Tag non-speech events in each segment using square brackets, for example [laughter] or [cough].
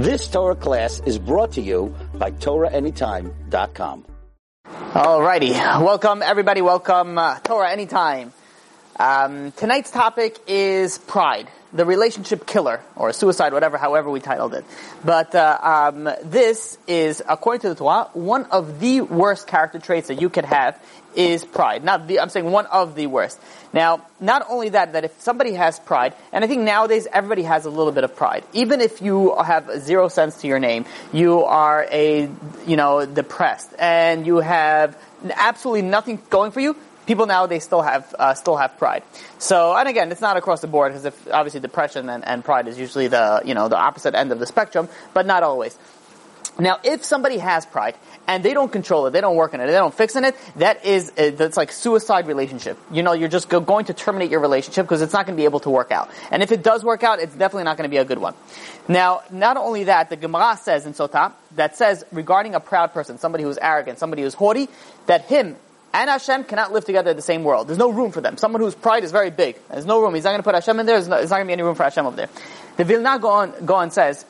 This Torah class is brought to you by TorahAnytime.com. Alrighty, welcome everybody. Welcome uh, Torah Anytime. Um, tonight's topic is pride, the relationship killer, or suicide, whatever, however we titled it. But uh, um, this is, according to the Torah, one of the worst character traits that you could have is pride. Not the, I'm saying one of the worst. Now, not only that, that if somebody has pride, and I think nowadays everybody has a little bit of pride. Even if you have zero sense to your name, you are a, you know, depressed, and you have absolutely nothing going for you, people nowadays still have uh, still have pride. So, and again, it's not across the board because if obviously depression and, and pride is usually the you know the opposite end of the spectrum, but not always. Now, if somebody has pride and they don't control it, they don't work on it, they don't fix in it, that is uh, that's like suicide relationship. You know, you're just go- going to terminate your relationship because it's not going to be able to work out. And if it does work out, it's definitely not going to be a good one. Now, not only that, the Gemara says in Sotah that says regarding a proud person, somebody who's arrogant, somebody who's haughty, that him and Hashem cannot live together in the same world. There's no room for them. Someone whose pride is very big. There's no room. He's not going to put Hashem in there. There's, no, there's not going to be any room for Hashem over there. The Vilna Gaon says,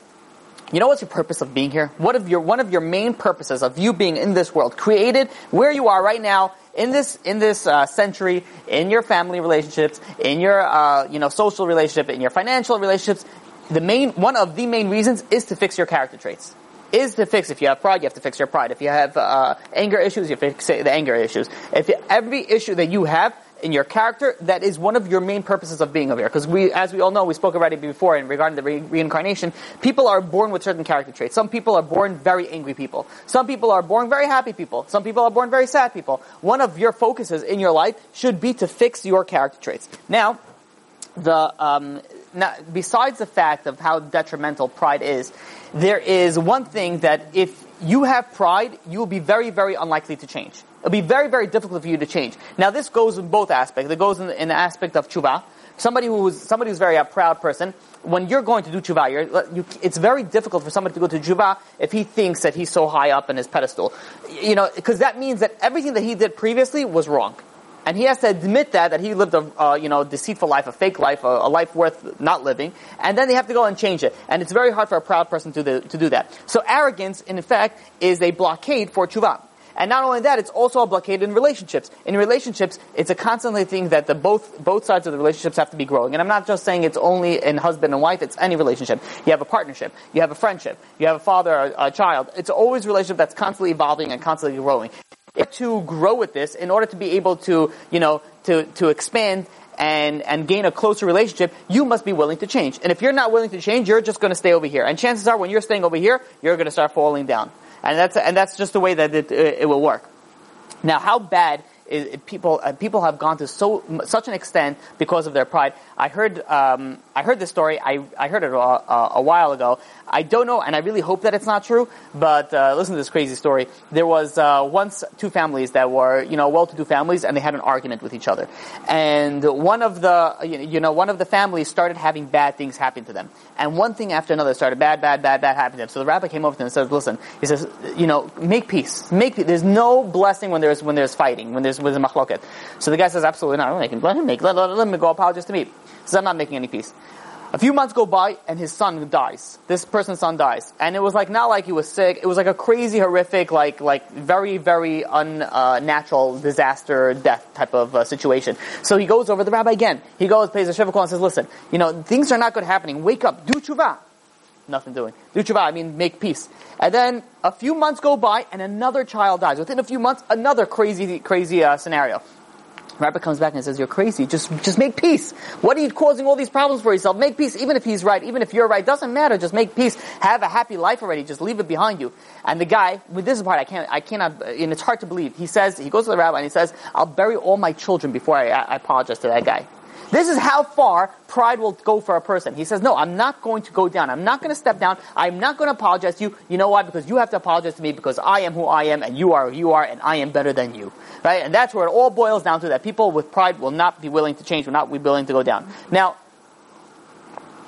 you know what's your purpose of being here? What of your, one of your main purposes of you being in this world, created where you are right now, in this, in this, uh, century, in your family relationships, in your, uh, you know, social relationship, in your financial relationships, the main, one of the main reasons is to fix your character traits is to fix. If you have pride, you have to fix your pride. If you have uh, anger issues, you fix the anger issues. If every issue that you have in your character, that is one of your main purposes of being over here. Because we, as we all know, we spoke already before in regarding the re- reincarnation. People are born with certain character traits. Some people are born very angry people. Some people are born very happy people. Some people are born very sad people. One of your focuses in your life should be to fix your character traits. Now, the um, now, besides the fact of how detrimental pride is, there is one thing that if you have pride, you will be very, very unlikely to change. It'll be very, very difficult for you to change. Now, this goes in both aspects. It goes in, in the aspect of tshuva. Somebody who's somebody who's very a proud person. When you're going to do tshuva, you, it's very difficult for somebody to go to tshuva if he thinks that he's so high up in his pedestal. You know, because that means that everything that he did previously was wrong and he has to admit that that he lived a uh, you know deceitful life, a fake life, a, a, life worth not living, and then they have to go and change it. And it's very hard for a proud person to do, to do that. So arrogance, in effect, is a blockade for tshuva. And not only that, it's also a blockade in relationships. In relationships, it's a constantly thing that the both both sides of the relationships have to be growing. And I'm not just saying it's only in husband and wife; it's any relationship. You have a partnership, you have a friendship, you have a father, a, a child. It's always a relationship that's constantly evolving and constantly growing to grow with this, in order to be able to, you know, to, to expand and, and gain a closer relationship, you must be willing to change. And if you're not willing to change, you're just going to stay over here. And chances are, when you're staying over here, you're going to start falling down. And that's, and that's just the way that it, it will work. Now, how bad is, people, uh, people have gone to so, such an extent because of their pride. I heard, um, I heard this story, I, I heard it a, a, while ago. I don't know, and I really hope that it's not true, but uh, listen to this crazy story. There was uh, once two families that were, you know, well-to-do families, and they had an argument with each other. And one of the, you know, one of the families started having bad things happen to them. And one thing after another started bad, bad, bad, bad happening to them. So the rabbi came over to them and said, listen, he says, you know, make peace. Make peace. There's no blessing when there's, when there's fighting, when there's, when there's machloket. So the guy says, absolutely not. Let him make, let, let, let him go apologize to me. Says, I'm not making any peace. A few months go by and his son dies. This person's son dies. And it was like, not like he was sick, it was like a crazy, horrific, like, like very, very unnatural disaster death type of uh, situation. So he goes over the rabbi again. He goes, pays a shiva call and says, listen, you know, things are not good happening. Wake up, do tshuva. Nothing doing. Do tshuva, I mean, make peace. And then a few months go by and another child dies. Within a few months, another crazy, crazy uh, scenario. Rabbi comes back and says, "You're crazy. Just, just make peace. What are you causing all these problems for yourself? Make peace. Even if he's right, even if you're right, doesn't matter. Just make peace. Have a happy life already. Just leave it behind you." And the guy, with this part, I can't, I cannot, uh, and it's hard to believe. He says, he goes to the rabbi and he says, "I'll bury all my children before I, I apologize to that guy." This is how far pride will go for a person. He says, no, I'm not going to go down. I'm not going to step down. I'm not going to apologize to you. You know why? Because you have to apologize to me because I am who I am and you are who you are and I am better than you. Right? And that's where it all boils down to that people with pride will not be willing to change, will not be willing to go down. Now,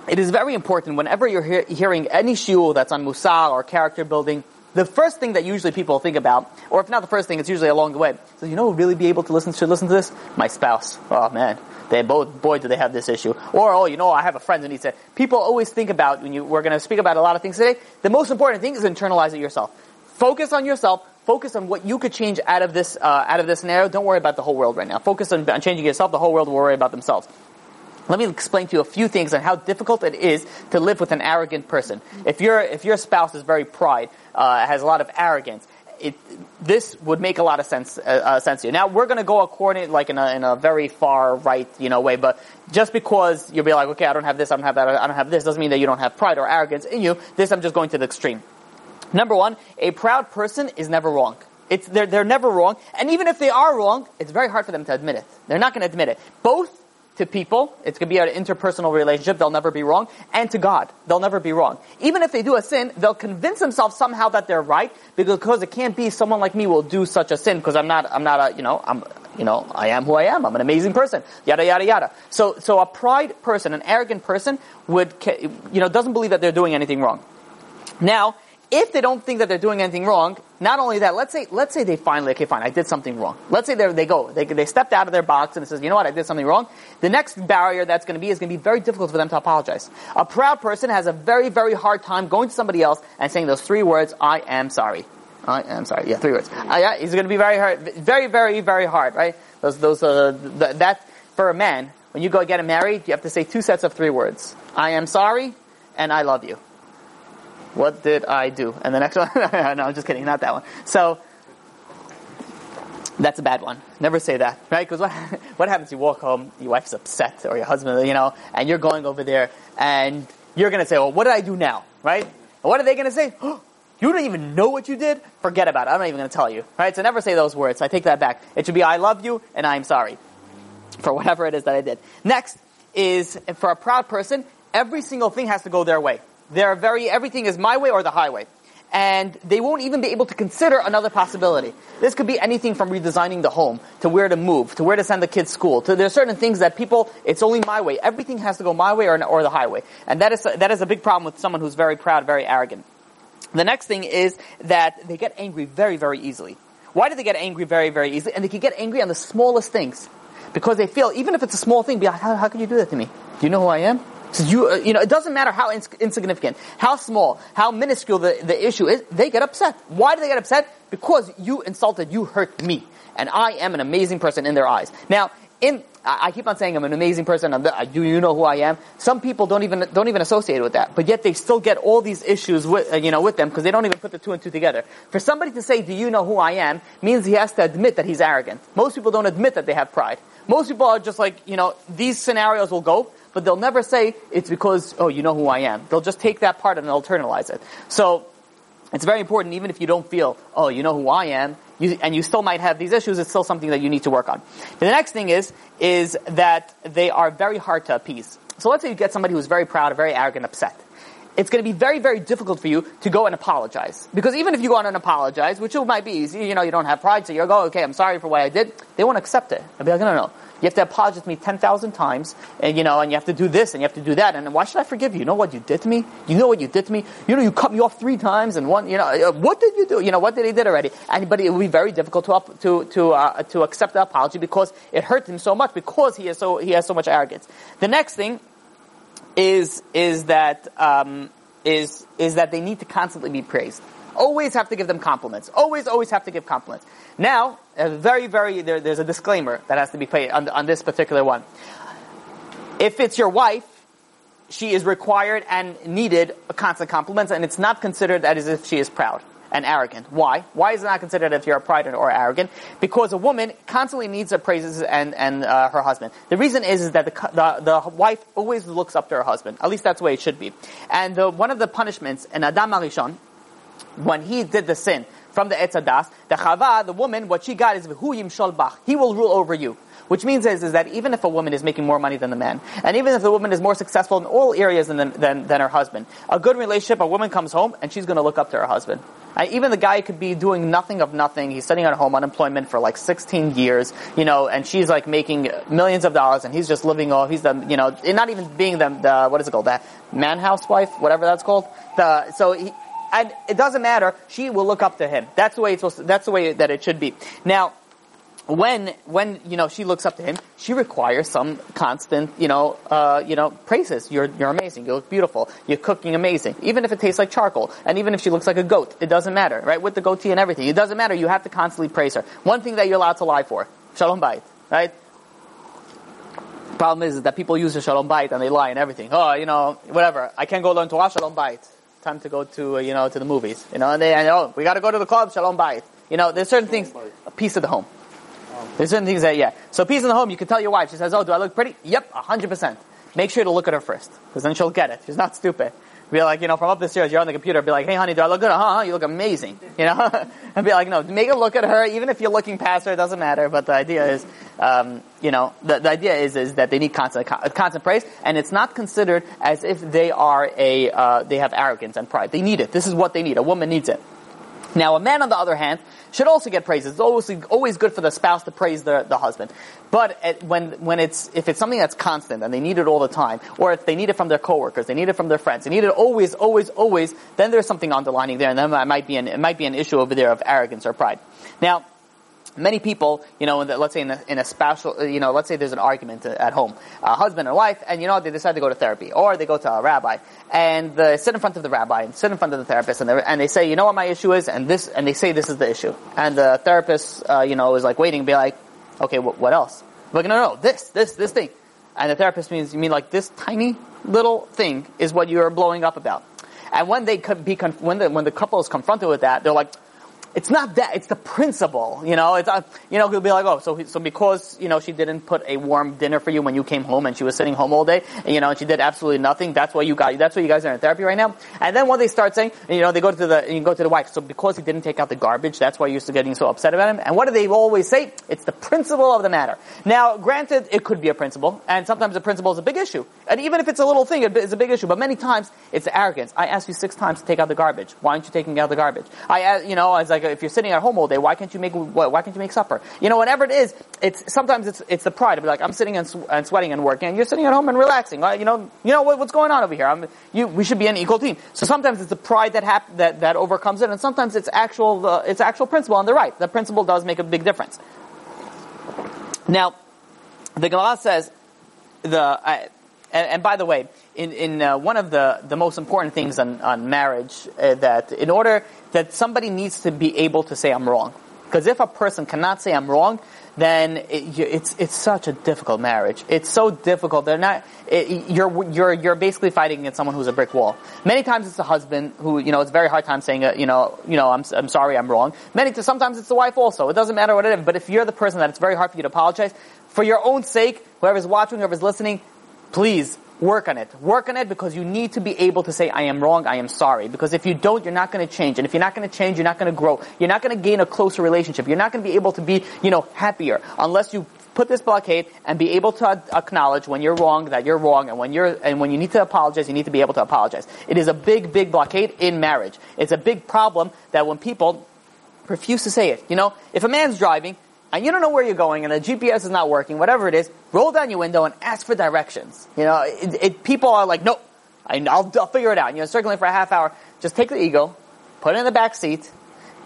it is very important whenever you're he- hearing any shiur that's on Musar or character building, the first thing that usually people think about, or if not the first thing, it's usually along the way. So you know, really be able to listen to listen to this? My spouse. Oh man, They both, boy, do they have this issue. Or, oh, you know, I have a friend who needs it. People always think about, when you, we're going to speak about a lot of things today, the most important thing is internalize it yourself. Focus on yourself. Focus on what you could change out of this, uh, out of this scenario. Don't worry about the whole world right now. Focus on, on changing yourself. The whole world will worry about themselves. Let me explain to you a few things on how difficult it is to live with an arrogant person. If your if your spouse is very pride, uh, has a lot of arrogance, it, this would make a lot of sense uh, uh, sense to you. Now we're going to go according like in a, in a very far right you know way, but just because you'll be like, okay, I don't have this, I don't have that, I don't have this, doesn't mean that you don't have pride or arrogance in you. This I'm just going to the extreme. Number one, a proud person is never wrong. It's, they're, they're never wrong. And even if they are wrong, it's very hard for them to admit it. They're not going to admit it. Both to people, it's going to be an interpersonal relationship, they'll never be wrong, and to God, they'll never be wrong. Even if they do a sin, they'll convince themselves somehow that they're right, because it can't be someone like me will do such a sin, because I'm not, I'm not a, you know, I'm, you know, I am who I am, I'm an amazing person, yada yada yada. So, so a pride person, an arrogant person would, you know, doesn't believe that they're doing anything wrong. Now, if they don't think that they're doing anything wrong, not only that, let's say, let's say they finally, okay, fine, I did something wrong. Let's say they go, they, they stepped out of their box and it says, you know what, I did something wrong. The next barrier that's going to be is going to be very difficult for them to apologize. A proud person has a very, very hard time going to somebody else and saying those three words, I am sorry. I am sorry. Yeah, three words. Uh, yeah, it's going to be very hard, very, very, very hard, right? Those, those, uh, th- that, for a man, when you go get married, you have to say two sets of three words. I am sorry and I love you. What did I do? And the next [laughs] one, no, I'm just kidding, not that one. So, that's a bad one. Never say that, right? Because what, [laughs] what happens? You walk home, your wife's upset, or your husband, you know, and you're going over there, and you're going to say, well, what did I do now, right? And what are they going to say? Oh, [gasps] you don't even know what you did? Forget about it. I'm not even going to tell you, right? So never say those words. I take that back. It should be, I love you, and I'm sorry [laughs] for whatever it is that I did. Next is, for a proud person, every single thing has to go their way. They're very, everything is my way or the highway. And they won't even be able to consider another possibility. This could be anything from redesigning the home, to where to move, to where to send the kids school, to there's certain things that people, it's only my way. Everything has to go my way or, or the highway. And that is, that is a big problem with someone who's very proud, very arrogant. The next thing is that they get angry very, very easily. Why do they get angry very, very easily? And they can get angry on the smallest things. Because they feel, even if it's a small thing, be like, how, how can you do that to me? Do you know who I am? You, uh, you know, it doesn't matter how ins- insignificant, how small, how minuscule the, the issue is, they get upset. Why do they get upset? Because you insulted, you hurt me. And I am an amazing person in their eyes. Now, in, I keep on saying I'm an amazing person. do you know who I am? Some people don't even don't even associate with that, but yet they still get all these issues with uh, you know with them because they don't even put the two and two together. For somebody to say, "Do you know who I am?" means he has to admit that he's arrogant. Most people don't admit that they have pride. Most people are just like you know these scenarios will go but they'll never say it's because, oh, you know who I am. They'll just take that part and internalize it. So, it's very important, even if you don't feel, oh, you know who I am, you, and you still might have these issues, it's still something that you need to work on. The next thing is, is that they are very hard to appease. So let's say you get somebody who's very proud, very arrogant, upset. It's going to be very, very difficult for you to go and apologize. Because even if you go on and apologize, which it might be easy, you know, you don't have pride, so you'll go, okay, I'm sorry for what I did, they won't accept it. I'll be like, no, no, no. You have to apologize to me 10,000 times, and you know, and you have to do this, and you have to do that, and why should I forgive you? You know what you did to me? You know what you did to me? You know, you cut me off three times, and one, you know, uh, what did you do? You know, what did he did already? And, but it will be very difficult to, to, to, uh, to accept the apology because it hurt him so much because he has so, he has so much arrogance. The next thing is, is that, um, is, is that they need to constantly be praised. Always have to give them compliments. Always, always have to give compliments. Now, very, very, there, there's a disclaimer that has to be paid on, on this particular one. If it's your wife, she is required and needed constant compliments, and it's not considered as if she is proud and arrogant. Why? Why is it not considered if you're proud or arrogant? Because a woman constantly needs her praises and, and uh, her husband. The reason is, is that the, the, the, wife always looks up to her husband. At least that's the way it should be. And the, one of the punishments in Adam HaRishon, when he did the sin from the Etz Hadaas, the Chava, the woman, what she got is Hu Yimshol. He will rule over you. Which means is, is that even if a woman is making more money than the man, and even if the woman is more successful in all areas than, than, than her husband, a good relationship, a woman comes home and she's going to look up to her husband. Even the guy could be doing nothing of nothing. He's sitting at home unemployment for like 16 years, you know, and she's like making millions of dollars and he's just living off, he's the, you know, not even being the, the what is it called, that man housewife, whatever that's called. The, so he, and it doesn't matter. She will look up to him. That's the way it's supposed that's the way that it should be. Now, when when you know she looks up to him, she requires some constant you know uh, you know praises. You're you're amazing. You look beautiful. You're cooking amazing. Even if it tastes like charcoal, and even if she looks like a goat, it doesn't matter, right? With the goatee and everything, it doesn't matter. You have to constantly praise her. One thing that you're allowed to lie for, shalom bayit, right? Problem is, is that people use the shalom bayit and they lie and everything. Oh, you know, whatever. I can't go learn Torah, shalom bayit. Time to go to uh, you know to the movies. You know, and they and, oh, we got to go to the club, shalom bayit. You know, there's certain things. A piece of the home. There's certain things that, yeah. So peace in the home, you can tell your wife. She says, oh, do I look pretty? Yep, 100%. Make sure to look at her first, because then she'll get it. She's not stupid. Be like, you know, from up the stairs, you're on the computer, be like, hey honey, do I look good? Huh, you look amazing. [laughs] You know? [laughs] and be like, no, make a look at her, even if you're looking past her, it doesn't matter, but the idea is, um, you know, the, the idea is, is that they need constant, constant praise, and it's not considered as if they are a, uh, they have arrogance and pride. They need it. This is what they need. A woman needs it. Now, a man, on the other hand, should also get praise. It's always always good for the spouse to praise the, the husband. But at, when when it's if it's something that's constant and they need it all the time, or if they need it from their coworkers, they need it from their friends, they need it always, always, always, then there's something underlining there, and then it might be an it might be an issue over there of arrogance or pride. Now, many people, you know, the, let's say in a, in a you know, let's say there's an argument at home, a husband and wife, and you know, they decide to go to therapy, or they go to a rabbi, and they sit in front of the rabbi, and sit in front of the therapist, and, and they say, you know what my issue is, and this, and they say this is the issue. And the therapist, uh, you know, is like waiting, be like, okay, wh- what else? Like, no, no, this, this, this thing. And the therapist means, you mean like this tiny little thing is what you're blowing up about. And when they could be, when the, when the couple is confronted with that, they're like, it's not that, it's the principle, you know, it's, uh, you know, he'll be like, oh, so, so because, you know, she didn't put a warm dinner for you when you came home and she was sitting home all day, and, you know, and she did absolutely nothing, that's why you got, that's why you guys are in therapy right now. And then when they start saying, you know, they go to the, you go to the wife, so because he didn't take out the garbage, that's why you're still getting so upset about him. And what do they always say? It's the principle of the matter. Now, granted, it could be a principle, and sometimes the principle is a big issue. And even if it's a little thing, it's a big issue, but many times, it's arrogance. I asked you six times to take out the garbage. Why aren't you taking out the garbage? I, you know, it's like, if you're sitting at home all day. Why can't you make why can't you make supper? You know, whatever it is, it's sometimes it's it's the pride to be like I'm sitting and, and sweating and working, and you're sitting at home and relaxing. You know, you know what, what's going on over here? I'm, you, we should be an equal team. So sometimes it's the pride that hap- that that overcomes it, and sometimes it's actual uh, it's actual principle on the right. The principle does make a big difference. Now, the Gemara says the. And, and, by the way, in, in uh, one of the, the most important things on, on marriage, uh, that in order that somebody needs to be able to say I'm wrong. Because if a person cannot say I'm wrong, then it, it's it's such a difficult marriage. It's so difficult. They're not. It, you're you're you're basically fighting against someone who's a brick wall. Many times it's the husband who you know it's very hard time saying uh, you know you know I'm I'm sorry I'm wrong. Many times, sometimes it's the wife also. It doesn't matter what it is. But if you're the person that it's very hard for you to apologize for your own sake, whoever's watching, whoever's listening, please Work on it. Work on it because you need to be able to say, I am wrong, I am sorry. Because if you don't, you're not going to change. And if you're not going to change, you're not going to grow. You're not going to gain a closer relationship. You're not going to be able to be, you know, happier unless you put this blockade and be able to acknowledge when you're wrong that you're wrong and when you're and when you need to apologize you need to be able to apologize it is a big big blockade in marriage it's a big problem that when people refuse to say it you know if a man's driving and you don't know where you're going, and the GPS is not working, whatever it is, roll down your window and ask for directions. You know, it, it, people are like, no, I, will I'll figure it out. And, You know, circling for a half hour. Just take the ego, put it in the back seat,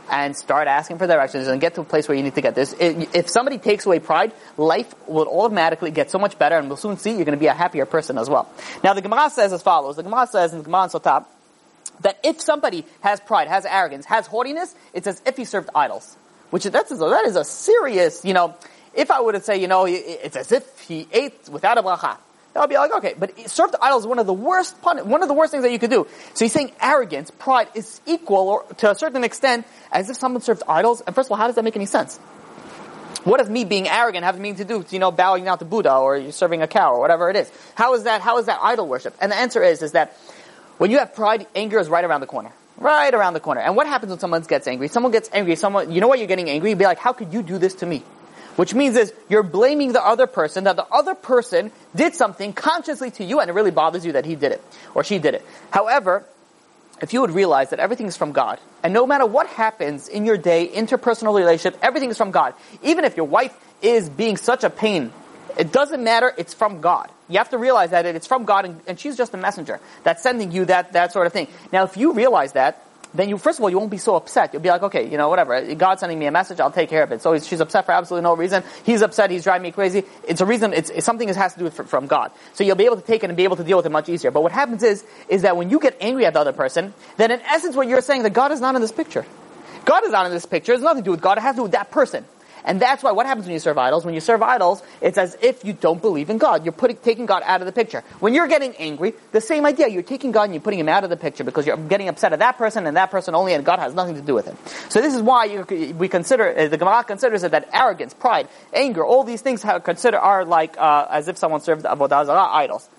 and start asking for directions and get to a place where you need to get this. if somebody takes away pride, life will automatically get so much better, and we'll soon see you're going to be a happier person as well. Now, the Gemara says as follows. The Gemara says in the Gemara Sotah that if somebody has pride, has arrogance, has haughtiness, it's as if he served idols. Which that's that is a serious, you know. If I were to say, you know, it's as if he ate without a bracha, that would be like okay. But serve to idols is one of the worst pun- one of the worst things that you could do. So he's saying arrogance, pride is equal, or to a certain extent, as if someone serves idols. And first of all, how does that make any sense? What does me being arrogant have to do with, you know, bowing down to Buddha or serving a cow or whatever it is? How is that, how is that idol worship? And the answer is, is that when you have pride, anger is right around the corner. Right around the corner. And what happens when someone gets angry? Someone gets angry, someone, you know what you're getting angry? You'd be like, how could you do this to me? Which means is, you're blaming the other person, that the other person did something consciously to you and it really bothers you that he did it, or she did it. However, if you would realize that everything is from God, and no matter what happens in your day, interpersonal relationship, everything is from God. Even if your wife is being such a pain, it doesn't matter, it's from God. You have to realize that it's from God and, and she's just a messenger that's sending you that, that sort of thing. Now, if you realize that, then you first of all you won't be so upset. You'll be like, okay, you know, whatever. God's sending me a message. I'll take care of it. So she's upset for absolutely no reason. He's upset. He's driving me crazy. It's a reason. It's, it's something that has to do with from God. So you'll be able to take it and be able to deal with it much easier. But what happens is is that when you get angry at the other person, then in essence what you're saying that God is not in this picture. God is not in this picture. It has nothing to do with God. It has to do with that person. And that's why what happens when you serve idols? When you serve idols, it's as if you don't believe in God. You're putting, taking God out of the picture. When you're getting angry, the same idea. You're taking God and you're putting him out of the picture because you're getting upset at that person and that person only and God has nothing to do with it. So this is why you, we consider, uh, the Gemara considers it that arrogance, pride, anger, all these things have, consider are like, uh, as if someone served Avodah Zarah idols.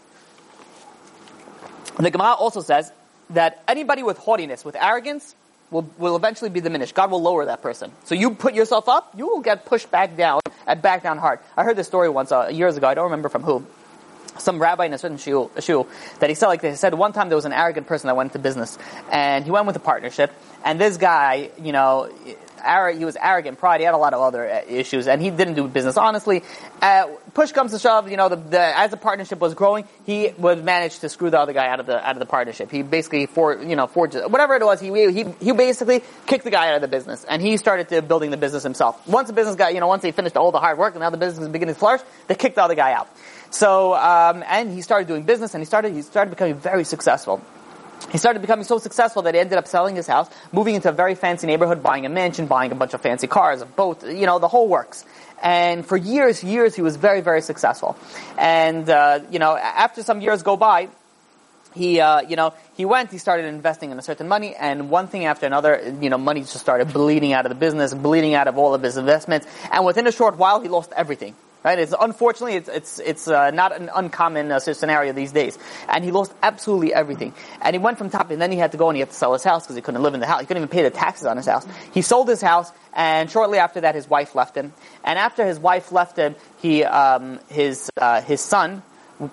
The Gemara also says that anybody with haughtiness, with arrogance, will, will eventually be diminished. God will lower that person. So you put yourself up, you will get pushed back down and back down hard. I heard this story once, uh, years ago, I don't remember from who. Some rabbi in a certain shul, shul that he said like this. He said one time there was an arrogant person that went into business, and he went with a partnership, and this guy, you know, he was arrogant, pride. He had a lot of other uh, issues, and he didn't do business honestly. Uh, push comes to shove, you know, the, the, as the partnership was growing, he would manage to screw the other guy out of the out of the partnership. He basically for you know forged whatever it was. He he he basically kicked the guy out of the business, and he started to building the business himself. Once the business got you know once they finished all the hard work, and now the business is beginning to flourish, they kicked the other guy out. So um, and he started doing business, and he started he started becoming very successful he started becoming so successful that he ended up selling his house, moving into a very fancy neighborhood, buying a mansion, buying a bunch of fancy cars, a boat, you know, the whole works. And for years, years, he was very, very successful. And, uh, you know, after some years go by, he, uh, you know, he went, he started investing in a certain money, and one thing after another, you know, money just started bleeding out of the business, bleeding out of all of his investments, and within a short while, he lost everything. Right? It's unfortunately it's it's it's uh, not an uncommon uh, scenario these days. And he lost absolutely everything. And he went from top, and then he had to go and he had to sell his house because he couldn't live in the house. He couldn't even pay the taxes on his house. He sold his house, and shortly after that, his wife left him. And after his wife left him, he um, his uh, his son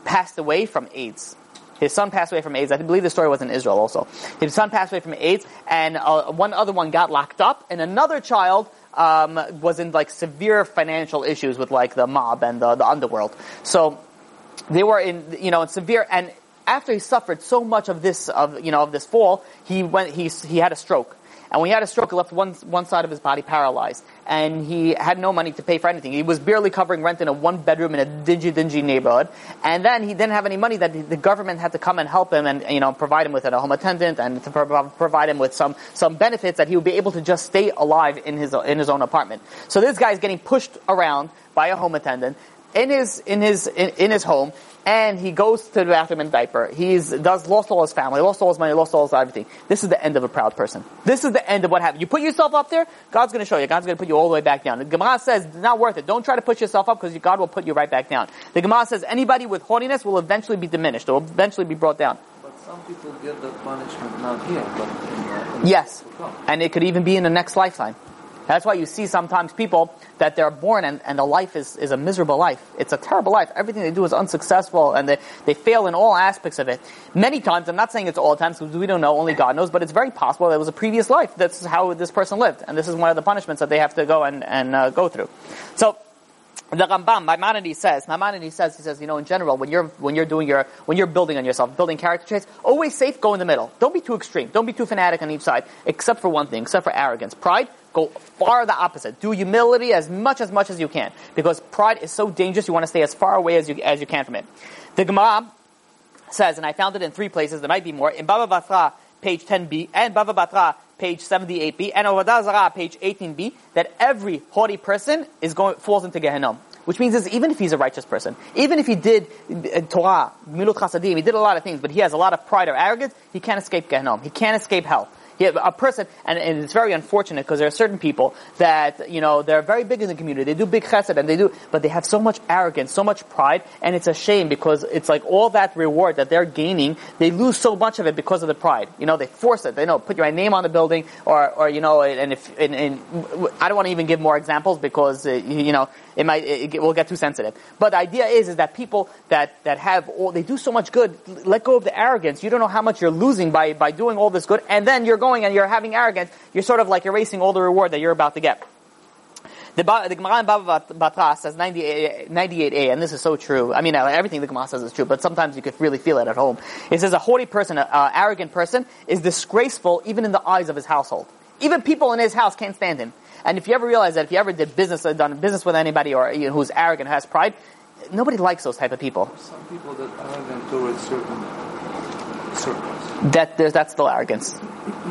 passed away from AIDS. His son passed away from AIDS. I believe the story was in Israel also. His son passed away from AIDS, and uh, one other one got locked up, and another child um, was in like severe financial issues with like the mob and the, the underworld. So they were in, you know, in severe, and after he suffered so much of this, of, you know, of this fall, he went, he, he had a stroke. And when he had a stroke, he left one, one side of his body paralyzed. And he had no money to pay for anything. He was barely covering rent in a one bedroom in a dingy, dingy neighborhood. And then he didn't have any money that the government had to come and help him and, you know, provide him with a home attendant and to provide him with some, some benefits that he would be able to just stay alive in his, in his own apartment. So this guy is getting pushed around by a home attendant in his, in his, in, in his home and he goes to the bathroom in diaper. He's does lost all his family, lost all his money, lost all his everything. This is the end of a proud person. This is the end of what happened. You put yourself up there, God's going to show you. God's going to put you all the way back down. The Gemara says it's not worth it. Don't try to push yourself up because God will put you right back down. The Gemara says anybody with haughtiness will eventually be diminished. Will eventually be brought down. But some people get the punishment not here, but in, in yes, and it could even be in the next lifetime. That's why you see sometimes people that they're born and, and the life is, is a miserable life. It's a terrible life. Everything they do is unsuccessful and they, they fail in all aspects of it. Many times, I'm not saying it's all times because we don't know, only God knows, but it's very possible that it was a previous life. That's how this person lived. And this is one of the punishments that they have to go and, and uh, go through. So, the Rambam, Maimonides says, Maimonides says, he says, you know, in general, when you're, when you're doing your, when you're building on yourself, building character traits, always safe, go in the middle. Don't be too extreme. Don't be too fanatic on each side, except for one thing, except for arrogance. Pride, go far the opposite. Do humility as much as much as you can. Because pride is so dangerous, you want to stay as far away as you, as you can from it. The Gemara says, and I found it in three places, there might be more, in Baba Batra, page 10b, and Baba Batra, page 78b, and Avodah Zarah, page 18b, that every haughty person is going, falls into Gehenna. Which means is even if he's a righteous person, even if he did uh, Torah, Milut Chasadim, he did a lot of things, but he has a lot of pride or arrogance, he can't escape Gehenna. He can't escape hell. Yeah, a person, and, and it's very unfortunate because there are certain people that, you know, they're very big in the community, they do big chesed, and they do, but they have so much arrogance, so much pride, and it's a shame because it's like all that reward that they're gaining, they lose so much of it because of the pride. You know, they force it, they know, put your name on the building, or, or you know, and if, and, and I don't want to even give more examples because, uh, you know, it might, it, it will get too sensitive. But the idea is, is that people that, that have all, they do so much good, let go of the arrogance. You don't know how much you're losing by, by doing all this good, and then you're going and you're having arrogance. You're sort of like erasing all the reward that you're about to get. The, the Gemara in Baba Batra says 98, 98a, and this is so true. I mean, everything the Gemara says is true, but sometimes you could really feel it at home. It says a haughty person, an arrogant person, is disgraceful even in the eyes of his household. Even people in his house can't stand him. And if you ever realize that if you ever did business, uh, done business with anybody or you know, who's arrogant, has pride, nobody likes those type of people. Some people that are arrogant towards certain circles. That there's, that's still arrogance.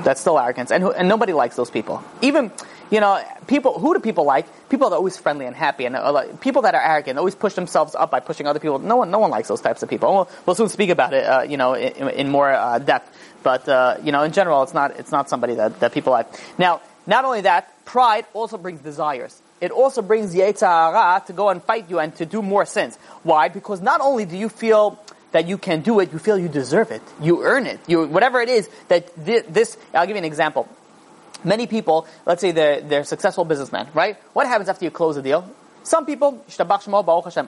That's still arrogance, and who, and nobody likes those people. Even you know people. Who do people like? People that are always friendly and happy, and uh, people that are arrogant always push themselves up by pushing other people. No one, no one likes those types of people. We'll, we'll soon speak about it, uh, you know, in, in more uh, depth. But uh, you know, in general, it's not it's not somebody that, that people like. Now, not only that, pride also brings desires. It also brings yetzer hara to go and fight you and to do more sins. Why? Because not only do you feel that you can do it, you feel you deserve it. You earn it. You, whatever it is that thi- this, I'll give you an example. Many people, let's say they're, they're successful businessmen, right? What happens after you close a deal? Some people.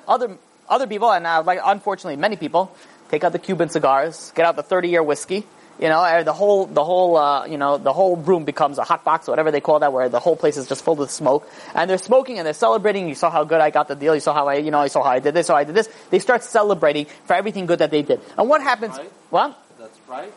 Other, other people, and like, unfortunately many people, take out the Cuban cigars, get out the 30 year whiskey, you know, and the whole, the whole, uh, you know, the whole room becomes a hot box, whatever they call that, where the whole place is just filled with smoke. And they're smoking and they're celebrating. You saw how good I got the deal. You saw how I, you know, you saw how I did this, how I did this. They start celebrating for everything good that they did. And what happens? Right. What? That's right.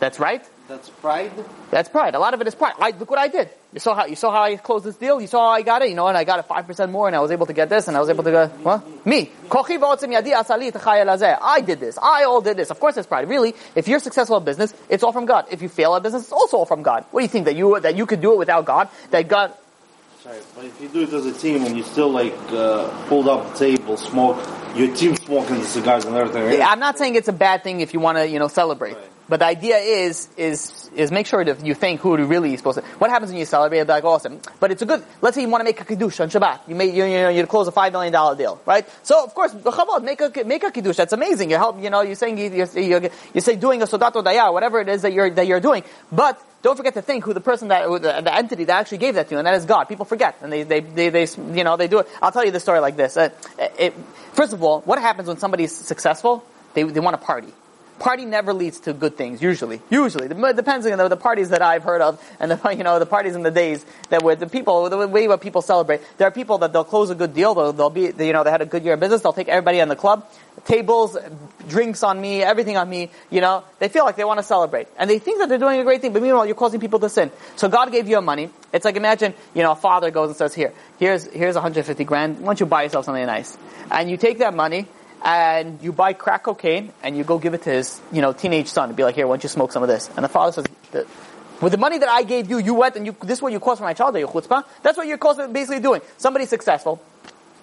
That's right. That's pride. That's pride. A lot of it is pride. I, look what I did. You saw how you saw how I closed this deal. You saw how I got it. You know, and I got it five percent more, and I was able to get this, and I was able to go. What? Me. Kochi v'otzim yadi asali t'chaya lazeh. I did this. I all did this. Of course, it's pride. Really, if you're successful at business, it's all from God. If you fail at business, it's also all from God. What do you think that you that you could do it without God? That God Sorry, but if you do it as a team and you still like uh, hold up the table, smoke, your team smoking the cigars and everything. Right? I'm not saying it's a bad thing if you want to, you know, celebrate. Right. But the idea is, is, is make sure that you think who really is supposed to. What happens when you celebrate? You're like, awesome. But it's a good, let's say you want to make a kiddush on Shabbat. You make, you, you know, you close a five million dollar deal, right? So of course, make a, make a kiddush. That's amazing. You help, you know, you're saying, you, you're, you're, you say doing a seudat hodaya, whatever it is that you're, that you're doing. But don't forget to think who the person that, the, the entity that actually gave that to you, and that is God. People forget, and they, they, they, they you know, they do it. I'll tell you the story like this. Uh, it, first of all, what happens when somebody's successful? They, they want to party. Party never leads to good things, usually. Usually. It depends on the, parties that I've heard of, and the, [laughs] you know, the parties in the days that were the people, the way what people celebrate. There are people that they'll close a good deal, they'll, they'll be, you know, they had a good year of business, they'll take everybody on the club, tables, drinks on me, everything on me, you know, they feel like they want to celebrate. And they think that they're doing a great thing, but meanwhile you're causing people to sin. So God gave you a money. It's like imagine, you know, a father goes and says, here, here's, here's 150 grand, why don't you buy yourself something nice? And you take that money, and you buy crack cocaine, and you go give it to his, you know, teenage son, and be like, here, why don't you smoke some of this? And the father says, "The- with the money that I gave you, you went and you, this is what you caused my child, you chutzpah? That's what you're basically doing. Somebody's successful,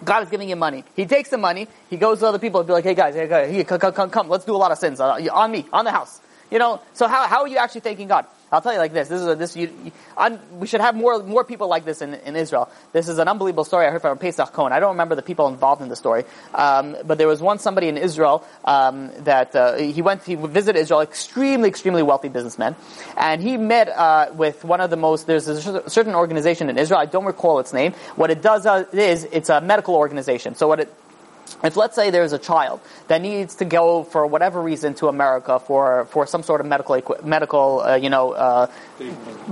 God is giving him money. He takes the money. He goes to other people and be like, "Hey guys, hey guys, come, come, come, come. Let's do a lot of sins on me, on the house." You know. So how how are you actually thanking God? I'll tell you like this. This is a, this you, you, we should have more more people like this in, in Israel. This is an unbelievable story I heard from Pesach Krohn. I don't remember the people involved in the story, um, but there was one somebody in Israel um, that uh, he went he visited Israel, extremely extremely wealthy businessman, and he met uh, with one of the most. There's a certain organization in Israel. I don't recall its name. What it does uh, is it's a medical organization. So what it if let's say there's a child that needs to go for whatever reason to America for, for some sort of medical equi- medical uh, you know uh,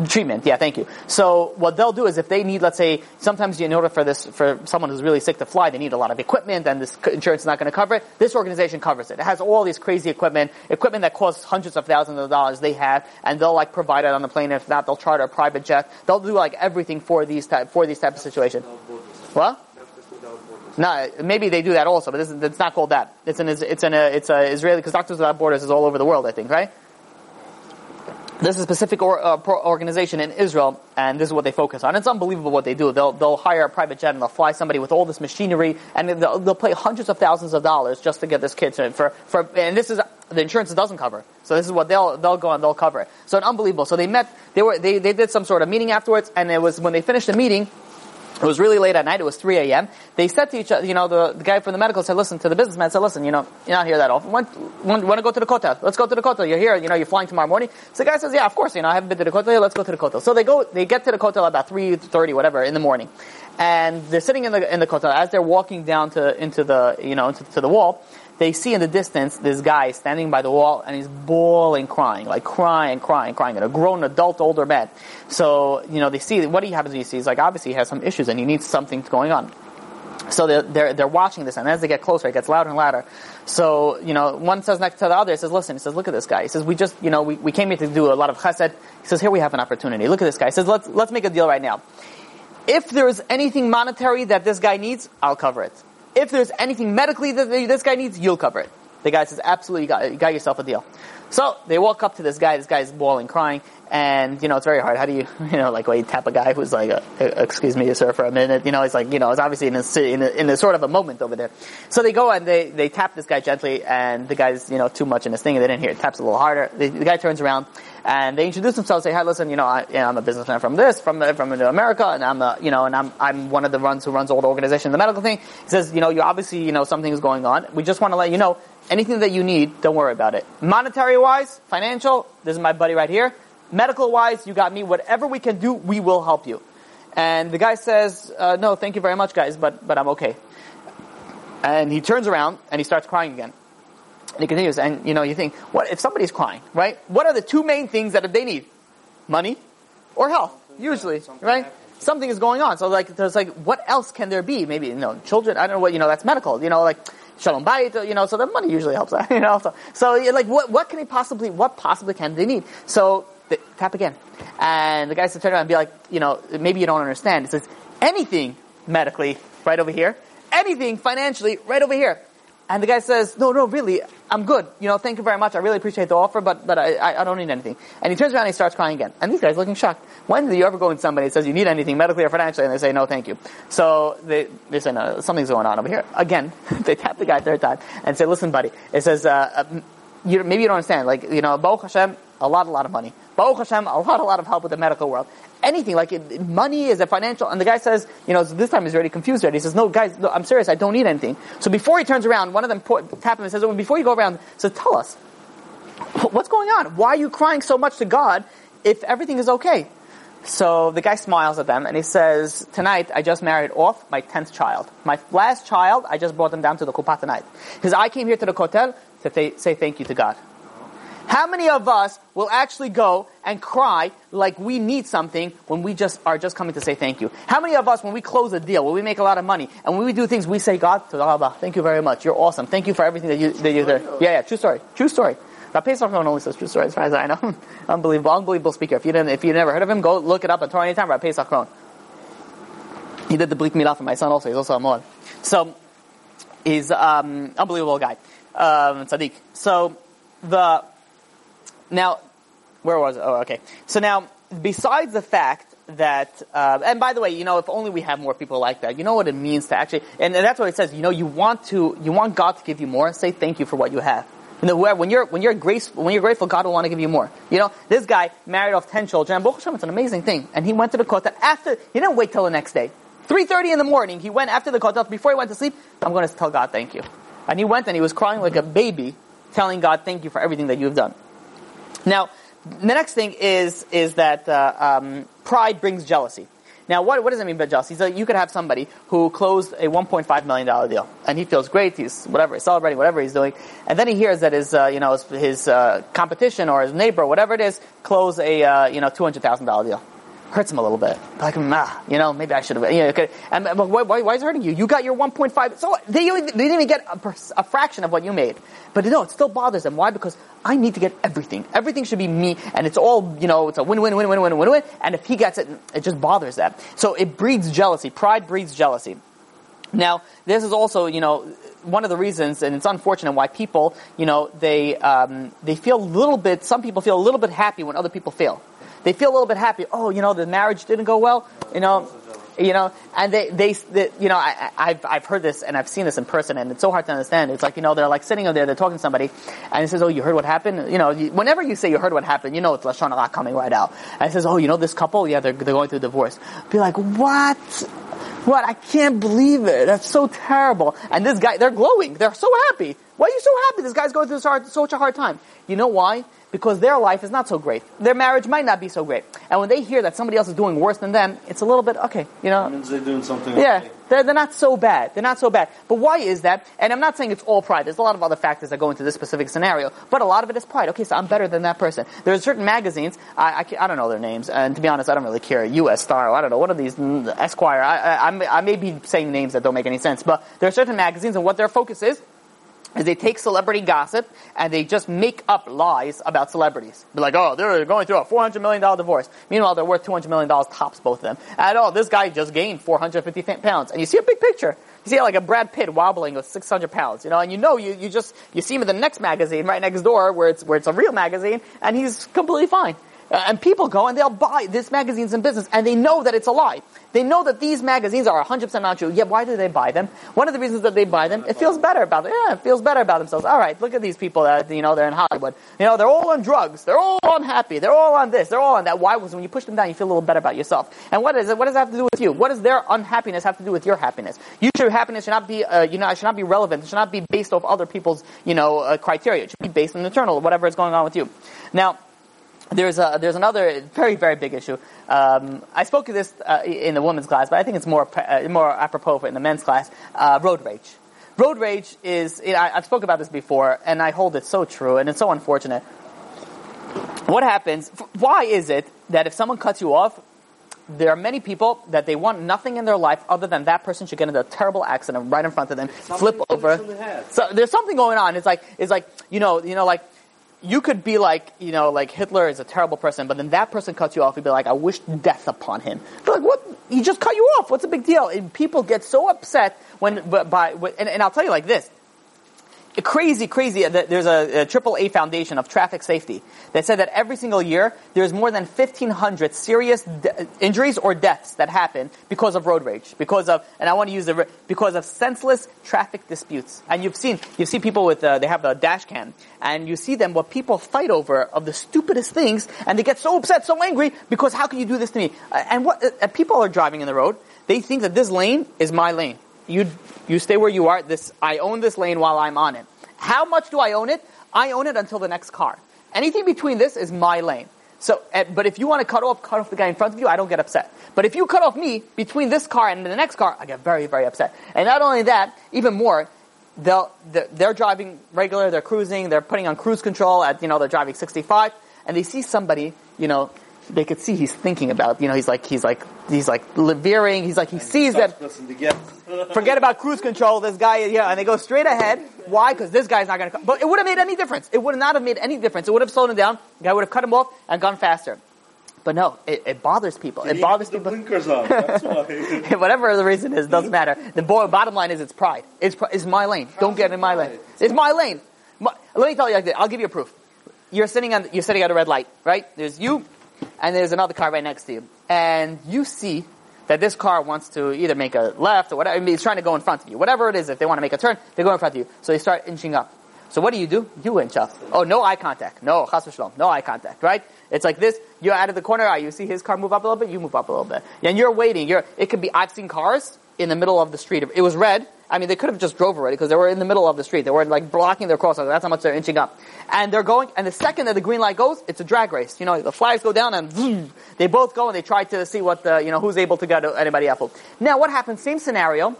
treatment, yeah, thank you. So what they'll do is if they need, let's say, sometimes in order for this for someone who's really sick to fly, they need a lot of equipment, and this insurance is not going to cover it. This organization covers it. It has all these crazy equipment, equipment that costs hundreds of thousands of dollars. They have, and they'll like provide it on the plane. If not, they'll charter a private jet. They'll do like everything for these type for these type of situations. What? No, maybe they do that also, but this it's not called that. It's an it's an uh, it's a Israeli because Doctors Without Borders is all over the world, I think, right? This is a specific or, uh, organization in Israel, and this is what they focus on. It's unbelievable what they do. They'll they'll hire a private jet and they'll fly somebody with all this machinery, and they'll, they'll pay hundreds of thousands of dollars just to get this kid to for for. And this is the insurance doesn't cover. So this is what they'll they'll go and they'll cover. So it's unbelievable. So they met. They were they they did some sort of meeting afterwards, and it was when they finished the meeting. It was really late at night. It was 3 a.m. They said to each other, you know, the, the guy from the medical said, listen, to the businessman said, listen, you know, you're not here that often. Want, to go to the Kotel? Let's go to the Kotel. You're here, you know, you're flying tomorrow morning. So the guy says, yeah, of course, you know, I haven't been to the Kotel. Let's go to the Kotel. So they go, they get to the Kotel about 3.30, whatever, in the morning. And they're sitting in the, in the Kotel. As they're walking down to, into the, you know, into, to the wall, they see in the distance this guy standing by the wall and he's bawling, crying, like crying, crying, crying, and a grown adult older man. So, you know, they see, what he happens to see is like, obviously he has some issues and he needs something going on. So they're, they're, they're watching this, and as they get closer, it gets louder and louder. So, you know, one says next to the other, he says, listen, he says, look at this guy. He says, we just, you know, we, we came here to do a lot of chesed. He says, here we have an opportunity. Look at this guy. He says, let's, let's make a deal right now. If there's anything monetary that this guy needs, I'll cover it. If there's anything medically that this guy needs, you'll cover it. The guy says, absolutely, you got, you got yourself a deal. So they walk up to this guy. This guy's bawling, crying, and you know it's very hard. How do you, [laughs] you know, like when you tap a guy who's like, uh, uh, "Excuse me, sir, for a minute." You know, it's like, you know, it's obviously in a, in a, in a sort of a moment over there. So they go and they they tap this guy gently, and the guy's you know too much in his thing, and they didn't hear it. Taps a little harder. The, the guy turns around and they introduce themselves. Say, "Hi, listen, you know, I, you know, I'm a businessman from this, from uh, from uh, America, and I'm a, you know, and I'm I'm one of the runs who runs all the organization, the medical thing." He says, "You know, you obviously, you know, something is going on. We just want to let you know." Anything that you need, don't worry about it. Monetary wise, financial, this is my buddy right here. Medical wise, you got me. Whatever we can do, we will help you. And the guy says, uh, no, thank you very much, guys, but, but I'm okay. And he turns around and he starts crying again. And he continues, and you know, you think, what if somebody's crying, right? What are the two main things that they need? Money or health, usually, right? Something is going on. So like, there's like, what else can there be? Maybe, you know, children, I don't know what, you know, that's medical, you know, like, shalom bayit, you know, so the money usually helps out, [laughs] you know, so, so like, what, what can he possibly, what possibly can they need? So, the, tap again. And the guy says, turn around and be like, you know, maybe you don't understand. It says, anything medically, right over here. Anything financially, right over here. And the guy says, no, no, really, I'm good. You know, thank you very much. I really appreciate the offer, but, but I, I, don't need anything. And he turns around and he starts crying again. And these guys looking shocked. When do you ever go with somebody and says you need anything medically or financially and they say no, thank you. So they, they say no, something's going on over here. Again, [laughs] they tap the guy third time and say, listen buddy, it says, uh, uh, you, maybe you don't understand, like, you know, Baruch Hashem, a lot, a lot of money. Baruch Hashem, a lot, a lot of help with the medical world. Anything, like money is a financial, and the guy says, you know, this time he's already confused already. He says, no, guys, no, I'm serious, I don't need anything. So before he turns around, one of them put, tap him and says, oh, before you go around, says, tell us, what's going on? Why are you crying so much to God if everything is okay? So the guy smiles at them and he says, tonight I just married off my 10th child. My last child, I just brought them down to the chuppah tonight. Because I came here to the kotel to th- say thank you to God. How many of us will actually go and cry like we need something when we just are just coming to say thank you? How many of us, when we close a deal, when we make a lot of money, and when we do things, we say, God, thank you very much. You're awesome. Thank you for everything that you, that you did. Yeah, yeah, true story. True story. Now, Pesach only says true story as far as I know. [laughs] unbelievable, unbelievable speaker. If you didn't, if you never heard of him, go look it up on Torah anytime about Pesach Krohn. He did the Brit Milah for my son also. He's also a mohel. So, he's um, unbelievable guy. Um, Tzaddik. So, the, now, where was it? Oh, okay. So now, besides the fact that, uh, and by the way, you know, if only we have more people like that, you know what it means to actually, and, and that's what it says, you know, you want to, you want God to give you more, and say thank you for what you have. You know, when you're when you're graceful, when you're grateful, God will want to give you more. You know, this guy married off ten children. Hashem, it's an amazing thing. And he went to the kotel after. He didn't wait till the next day. Three thirty in the morning, he went after the kotel. Before he went to sleep, I'm going to tell God thank you. And he went and he was crying like a baby, telling God thank you for everything that you've done. Now, the next thing is is that uh, um, pride brings jealousy. Now, what, what does it mean by jealousy? So you could have somebody who closed a $1.5 million deal, and he feels great, he's whatever, he's celebrating, whatever he's doing, and then he hears that his, uh, you know, his, his uh, competition or his neighbor, whatever it is, close a, uh, you know, $200,000 deal. Hurts him a little bit. Like, ah, you know, maybe I should have, you okay. and, but why, why, why is it hurting you? You got your 1.5, so they, they didn't even get a, a fraction of what you made. But no, it still bothers them. Why? Because I need to get everything. Everything should be me, and it's all, you know, it's a win, win, win, win, win, win, win. And if he gets it, it just bothers them. So it breeds jealousy. Pride breeds jealousy. Now, this is also, you know, one of the reasons, and it's unfortunate why people, you know, they um, they feel a little bit. Some people feel a little bit happy when other people fail. They feel a little bit happy. Oh, you know, the marriage didn't go well. You know, you know, and they, they, they you know, I, have I've heard this and I've seen this in person and it's so hard to understand. It's like, you know, they're like sitting over there, they're talking to somebody and he says, oh, you heard what happened? You know, you, whenever you say you heard what happened, you know it's Lashon Hara coming right out. And he says, oh, you know this couple? Yeah, they're, they're going through divorce. Be like, what? What? I can't believe it. That's so terrible. And this guy, they're glowing. They're so happy. Why are you so happy? This guy's going through such a hard time. You know why? Because their life is not so great. Their marriage might not be so great. And when they hear that somebody else is doing worse than them, it's a little bit, okay, you know, means they're doing something. yeah, okay. they're, they're not so bad. They're not so bad. But why is that? And I'm not saying it's all pride. There's a lot of other factors that go into this specific scenario. But a lot of it is pride. Okay, so I'm better than that person. There are certain magazines, I, I, I don't know their names, and to be honest, I don't really care. U.S. Star, I don't know, one of these, Esquire, I, I I may be saying names that don't make any sense, but there are certain magazines and what their focus is, is they take celebrity gossip and they just make up lies about celebrities. Be like, oh, they're going through a $400 million divorce. Meanwhile, they're worth $200 million tops, both of them. And oh, this guy just gained 450 pounds. And you see a big picture. You see like a Brad Pitt wobbling with 600 pounds, you know, and you know, you, you just, you see him in the next magazine right next door where it's, where it's a real magazine and he's completely fine. Uh, and people go and they'll buy this magazine's in business and they know that it's a lie. They know that these magazines are 100% not true. Yet why do they buy them? One of the reasons that they buy them, it feels better about them. Yeah, it feels better about themselves. All right, look at these people that, you know, they're in Hollywood. You know, they're all on drugs. They're all unhappy. They're all on this. They're all on that. Why? Because when you push them down, you feel a little better about yourself. And what is it? What does that have to do with you? What does their unhappiness have to do with your happiness? You should, happiness should not be, uh, you know, should not be relevant. It should not be based off other people's, you know, uh, criteria. It should be based on internal, whatever is going on with you. Now, there's a, there's another very very big issue. Um, I spoke of this uh, in the women's class, but I think it's more uh, more apropos for in the men's class. Uh, road rage. Road rage is you know, I, I've spoken about this before, and I hold it so true, and it's so unfortunate. What happens? Why is it that if someone cuts you off, there are many people that they want nothing in their life other than that person should get into a terrible accident right in front of them, flip over. the. So there's something going on. It's like it's like you know you know like you could be like you know like Hitler is a terrible person, but then that person cuts you off. You'd be like, I wish death upon him. But like what? He just cut you off. What's the big deal? And people get so upset when but by and, and I'll tell you like this crazy, crazy. There's a, AAA foundation of traffic safety that said that every single year there's more than 1,500 serious de- injuries or deaths that happen because of road rage, because of, and I want to use the, because of senseless traffic disputes. And you've seen, you see people with, uh, they have a dash cam, and you see them what people fight over of the stupidest things, and they get so upset, so angry because how can you do this to me? Uh, and what uh, people are driving in the road, they think that this lane is my lane. You you stay where you are. This I own this lane while I'm on it. How much do I own it? I own it until the next car. Anything between this is my lane. So, uh, but if you want to cut off, cut off the guy in front of you, I don't get upset. But if you cut off me between this car and the next car, I get very, very upset. And not only that, even more, they'll, they're driving regular, they're cruising, they're putting on cruise control at, you know, they're driving 65, and they see somebody, you know, they could see he's thinking about, you know, he's like, he's like, he's like veering, he's like, he sees that, Person to get. Forget about cruise control. This guy, yeah, and they go straight ahead. Why? Because this guy's not going to. But it would have made any difference. It would not have made any difference. It would have slowed him down. The guy would have cut him off and gone faster. But no, it, it bothers people. It bothers the people. blinkers on. That's [laughs] why. [laughs] Whatever the reason is, doesn't matter. The bottom line is it's pride. It's, it's my lane. Don't get in my lane. It's my lane. My, let me tell you like this. I'll give you a proof. You're sitting on, you're sitting at a red light, right? There's you, and there's another car right next to you. And you see that this car wants to either make a left or whatever. I mean, it's trying to go in front of you. Whatever it is, if they want to make a turn, they go in front of you. So they start inching up. So what do you do? You inch up. Oh, no eye contact. No, chas v'shalom. No eye contact, right? It's like this. You're out of the corner. ah, You see his car move up a little bit. You move up a little bit. And you're waiting. You're, it could be, I've seen cars in the middle of the street. It was red. I mean, they could have just drove already because they were in the middle of the street. They were like blocking their crosswalk. That's how much they're inching up. And they're going, and the second that the green light goes, it's a drag race. You know, the flags go down and vroom, they both go and they try to see what the, you know, who's able to get anybody up. Now what happens, same scenario,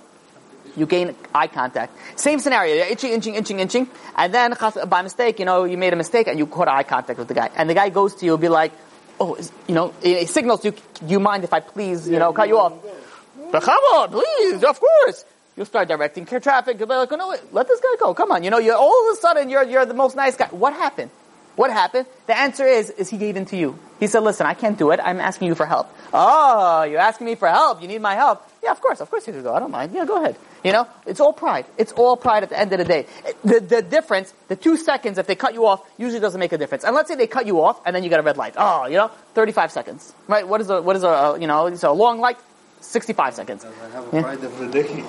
you gain eye contact. Same scenario, you're inching, inching, inching, inching, and then by mistake, you know, you made a mistake and you caught eye contact with the guy. And the guy goes to you be like, oh, you know, he signals you, do you mind if I please, you know, cut you off? But come on, please, of course. You'll start directing care traffic. You'll be like, oh, no, wait, let this guy go. Come on. You know, you're all of a sudden, you're, you're the most nice guy. What happened? What happened? The answer is, is he gave in to you. He said, listen, I can't do it. I'm asking you for help. Oh, you're asking me for help. You need my help. Yeah, of course. Of course you can go. I don't mind. Yeah, go ahead. You know, it's all pride. It's all pride at the end of the day. The, the difference, the two seconds, if they cut you off, usually doesn't make a difference. And let's say they cut you off and then you get a red light. Oh, you know, 35 seconds. Right? What is a, what is a, you know, so a long light? 65 seconds. I Yeah. a pride every day.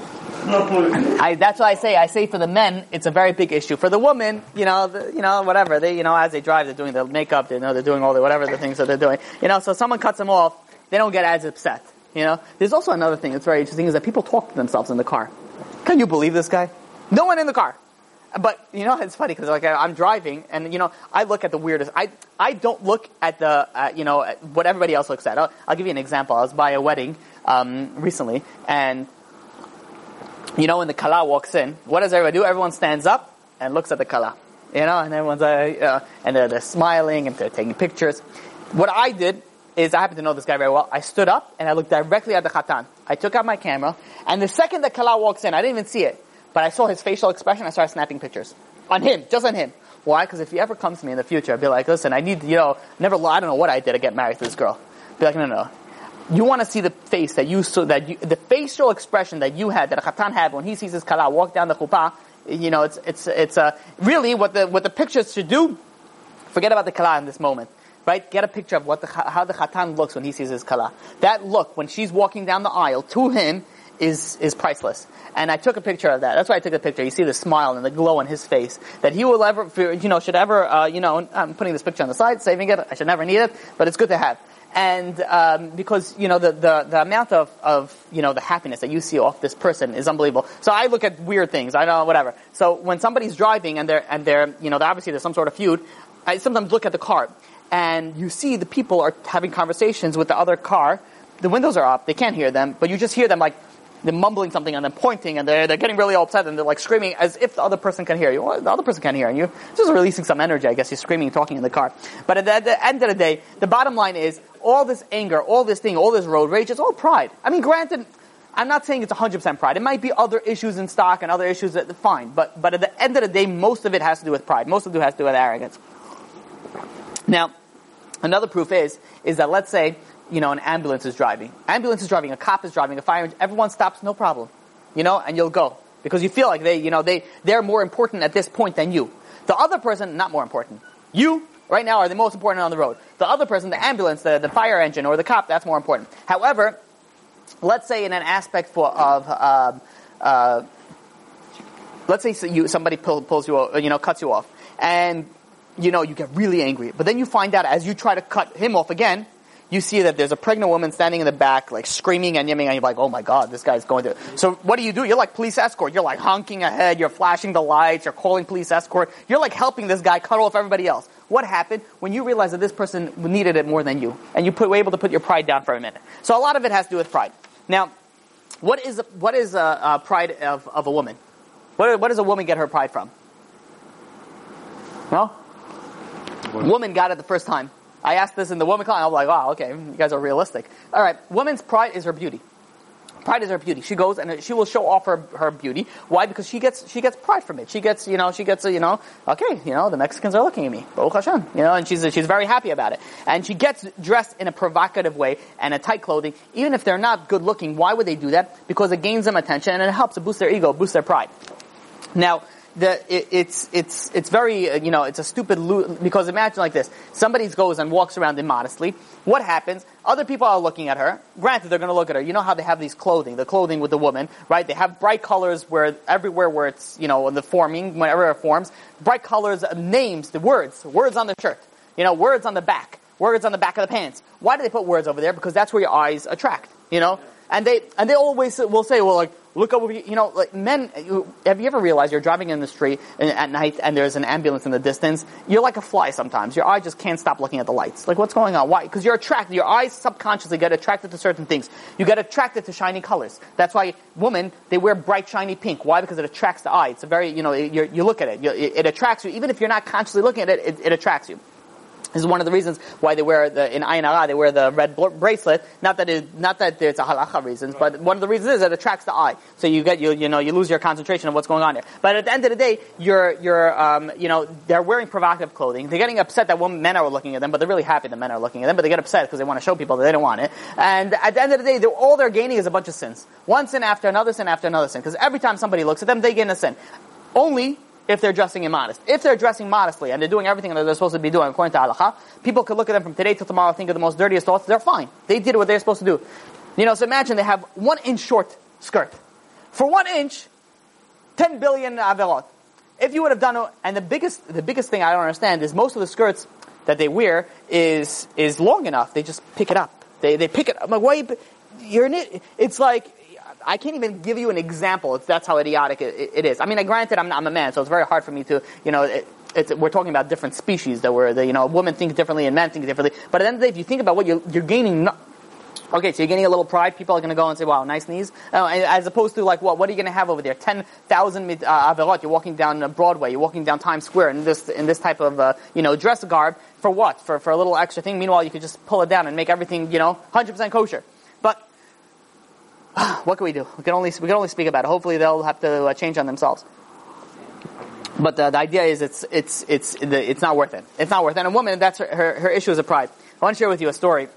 I, that's why I say, I say for the men, it's a very big issue. For the women, you know, the, you know, whatever, they, you know, as they drive, they're doing their makeup, they know, they're doing all the, whatever the things that they're doing. You know, so someone cuts them off, they don't get as upset. You know, there's also another thing that's very interesting is that people talk to themselves in the car. Can you believe this guy? No one in the car. but you know it's funny because like I- I'm driving and you know I look at the weirdest. I I don't look at the uh, you know what everybody else looks at. I'll, I'll give you an example. I was by a wedding um, recently and you know when the kala walks in, what does everybody do? Everyone stands up and looks at the kala. You know, and everyone's uh, uh, and they're, they're smiling and they're taking pictures. What I did is I happen to know this guy very well. I stood up and I looked directly at the khatan. I took out my camera and the second the kala walks in, I didn't even see it. But I saw his facial expression. I started snapping pictures on him, just on him. Why? Because if he ever comes to me in the future, I'd be like, listen, I need, you know, never, I don't know what I did to get married to this girl. I'd Be like, no, no, no. You want to see the face that you saw, that you, the facial expression that you had, that a khatan had when he sees his kala walk down the chuppah. You know, it's, it's, it's, uh, really what the, what the pictures should do. Forget about the kala in this moment. Right? Get a picture of what the, how the khatan looks when he sees his kala. That look, when she's walking down the aisle to him, is, is priceless. And I took a picture of that. That's why I took the picture. You see the smile and the glow on his face. That he will ever, you know, should ever, uh, you know, I'm putting this picture on the side, saving it. I should never need it, but it's good to have. And um, because you know the, the, the amount of, of you know the happiness that you see off this person is unbelievable. So I look at weird things. I know whatever. So when somebody's driving and they're and they're you know obviously there's some sort of feud, I sometimes look at the car and you see the people are having conversations with the other car. The windows are up. They can't hear them, but you just hear them like they're mumbling something and then pointing and they're, they're getting really upset and they're like screaming as if the other person can hear you. Well, the other person can't hear you. Just releasing some energy, I guess. You're screaming and talking in the car. But at the, at the end of the day, the bottom line is all this anger, all this thing, all this road rage, it's all pride. I mean, granted, I'm not saying it's 100% pride. It might be other issues in stock and other issues that, fine. But, but at the end of the day, most of it has to do with pride. Most of it has to do with arrogance. Now, another proof is, is that let's say, you know, an ambulance is driving. Ambulance is driving, a cop is driving, a fire engine, everyone stops, no problem. You know, and you'll go. Because you feel like they, you know, they, they're more important at this point than you. The other person, not more important. You, right now, are the most important on the road. The other person, the ambulance, the, the fire engine, or the cop, that's more important. However, let's say in an aspect for, of, um, uh, let's say so you, somebody pull, pulls you, you know, cuts you off, and you know you get really angry. But then you find out as you try to cut him off again, you see that there's a pregnant woman standing in the back, like screaming and yelling, and you're like, oh my god, this guy's going to. So what do you do? You're like police escort. You're like honking ahead. You're flashing the lights. You're calling police escort. You're like helping this guy cut off everybody else. What happened when you realized that this person needed it more than you, and you put, were able to put your pride down for a minute? So a lot of it has to do with pride. Now, what is what is uh, uh, pride of, of a woman? What, what does a woman get her pride from? No? Woman got it the first time. I asked this in the woman class. I was like, wow, okay, you guys are realistic. All right, woman's pride is her beauty. Pride is her beauty. She goes and she will show off her, her beauty. Why? Because she gets she gets pride from it. She gets you know she gets you know okay you know the Mexicans are looking at me Baruch Hashem you know and she's she's very happy about it. And she gets dressed in a provocative way and a tight clothing. Even if they're not good looking, why would they do that? Because it gains them attention and it helps to boost their ego, boost their pride. Now, the, it, it's it's it's very uh, you know it's a stupid because imagine like this: somebody goes and walks around immodestly. What happens? Other people are looking at her. Granted, they're going to look at her. You know how they have these clothing, the clothing with the woman, right? They have bright colors where everywhere where it's you know in the forming, whenever it forms, bright colors, names, the words, words on the shirt, you know, words on the back, words on the back of the pants. Why do they put words over there? Because that's where your eyes attract, you know. And they and they always will say, well, like look over, you know, like men. Have you ever realized you're driving in the street at night and there's an ambulance in the distance? You're like a fly sometimes. Your eye just can't stop looking at the lights. Like what's going on? Why? Because you're attracted. Your eyes subconsciously get attracted to certain things. You get attracted to shiny colors. That's why women they wear bright shiny pink. Why? Because it attracts the eye. It's a very you know you look at it, it attracts you even if you're not consciously looking at it. It, it attracts you. This is one of the reasons why they wear the in Ayin Hara, they wear the red bracelet. Not that it, not that it's a halacha reasons, but one of the reasons is it attracts the eye. So you get you you know you lose your concentration of what's going on there. But at the end of the day, you're you're um, you know they're wearing provocative clothing. They're getting upset that women, men are looking at them, but they're really happy that men are looking at them. But they get upset because they want to show people that they don't want it. And at the end of the day, they're, all they're gaining is a bunch of sins. One sin after another sin after another sin. Because every time somebody looks at them, they gain a sin. Only if they're dressing immodest. If they're dressing modestly and they're doing everything that they're supposed to be doing according to halacha, people could look at them from today till tomorrow, think of the most dirtiest thoughts. They're fine. They did what they're supposed to do. You know, so imagine they have one inch short skirt. For one inch, 10 billion averot. If you would have done, and the biggest, the biggest thing I don't understand is most of the skirts that they wear is, is long enough. They just pick it up. They, they pick it up. I'm like, why you, you're. It's like, I can't even give you an example. It's, that's how idiotic it, it is. I mean, granted, I'm, I'm a man, so it's very hard for me to, you know, it, we're talking about different species that were, you know, women think differently and men think differently. But at the end of the day, if you think about what you're, you're gaining, no, okay, so you're getting a little pride. People are going to go and say, "Wow, nice knees," uh, as opposed to like, what? What are you going to have over there? Ten thousand uh, averot. You're walking down uh, Broadway. You're walking down Times Square in this in this type of uh, you know dress garb for what? For for a little extra thing. Meanwhile, you could just pull it down and make everything you know 100% kosher. [sighs] What can we do? We can only we can only speak about it. Hopefully, they'll have to uh, change on themselves. But the, the, idea is it's it's it's it's not worth it. It's not worth it. And a woman, that's her, her, her issue is a pride. I want to share with you a story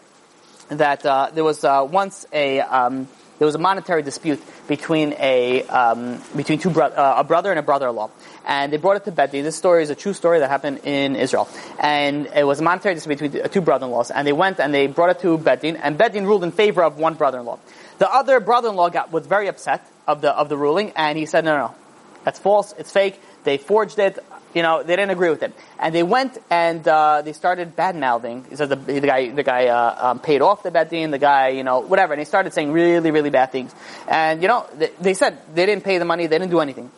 that uh, there was uh, once a um, there was a monetary dispute between a um, between two bro- uh, a brother and a brother-in-law, and they brought it to Beit Din. This story is a true story that happened in Israel, and it was a monetary dispute between two brother-in-laws, and they went and they brought it to Beit Din, and Beit Din ruled in favor of one brother-in-law. The other brother-in-law got was very upset of the of the ruling, and he said, "No, no, no, that's false. It's fake. They forged it you know, they didn't agree with it. And they went and uh, they started bad mouthing. He said the, the guy, the guy uh, um, paid off the Beit Din, the guy, you know, whatever. And they started saying really, really bad things. And you know, they, they said they didn't pay the money, they didn't do anything.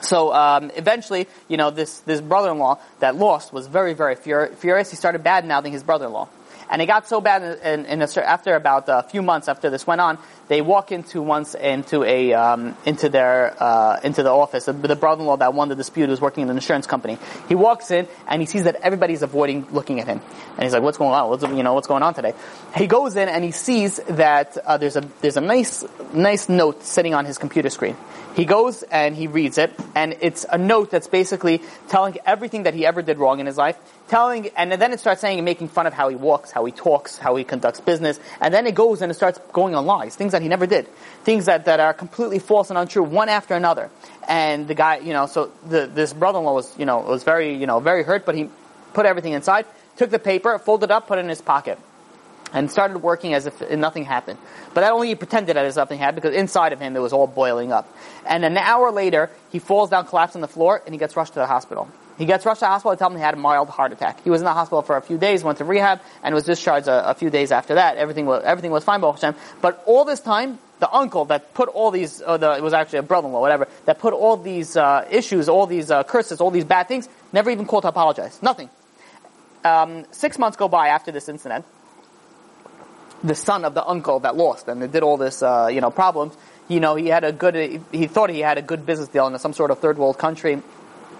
So um, eventually, you know, this this brother-in-law that lost was very, very furious. He started bad mouthing his brother-in-law. And it got so bad, in, in a, after about a few months after this went on, they walk into once into a um, into their uh, into the office. The, the, brother-in-law that won the dispute was working in an insurance company. He walks in and he sees that everybody's avoiding looking at him, and he's like, "What's going on? What's you know what's going on today?" He goes in and he sees that uh, there's a there's a nice nice note sitting on his computer screen. He goes and he reads it, and it's a note that's basically telling everything that he ever did wrong in his life, telling, and then it starts saying and making fun of how he walks, how he talks, how he conducts business, and then it goes and it starts going on lies, things that he never did, things that, that are completely false and untrue, one after another. And the guy, you know, so the, this brother-in-law was, you know, was very, you know, very hurt, but he put everything inside, took the paper, folded up, put it in his pocket and started working as if nothing happened. But that only he pretended that nothing happened because inside of him it was all boiling up. And an hour later, he falls down, collapses on the floor, and he gets rushed to the hospital. He gets rushed to the hospital. They tell him he had a mild heart attack. He was in the hospital for a few days, went to rehab, and was discharged a, a few days after that. Everything was everything was fine, Hashem. But all this time, the uncle that put all these, uh, the, it was actually a brother-in-law, whatever, that put all these uh, issues, all these uh, curses, all these bad things, never even called to apologize. Nothing. Um, six months go by after this incident the son of the uncle that lost and did all this, uh, you know, problems. You know, he had a good, he thought he had a good business deal in some sort of third world country.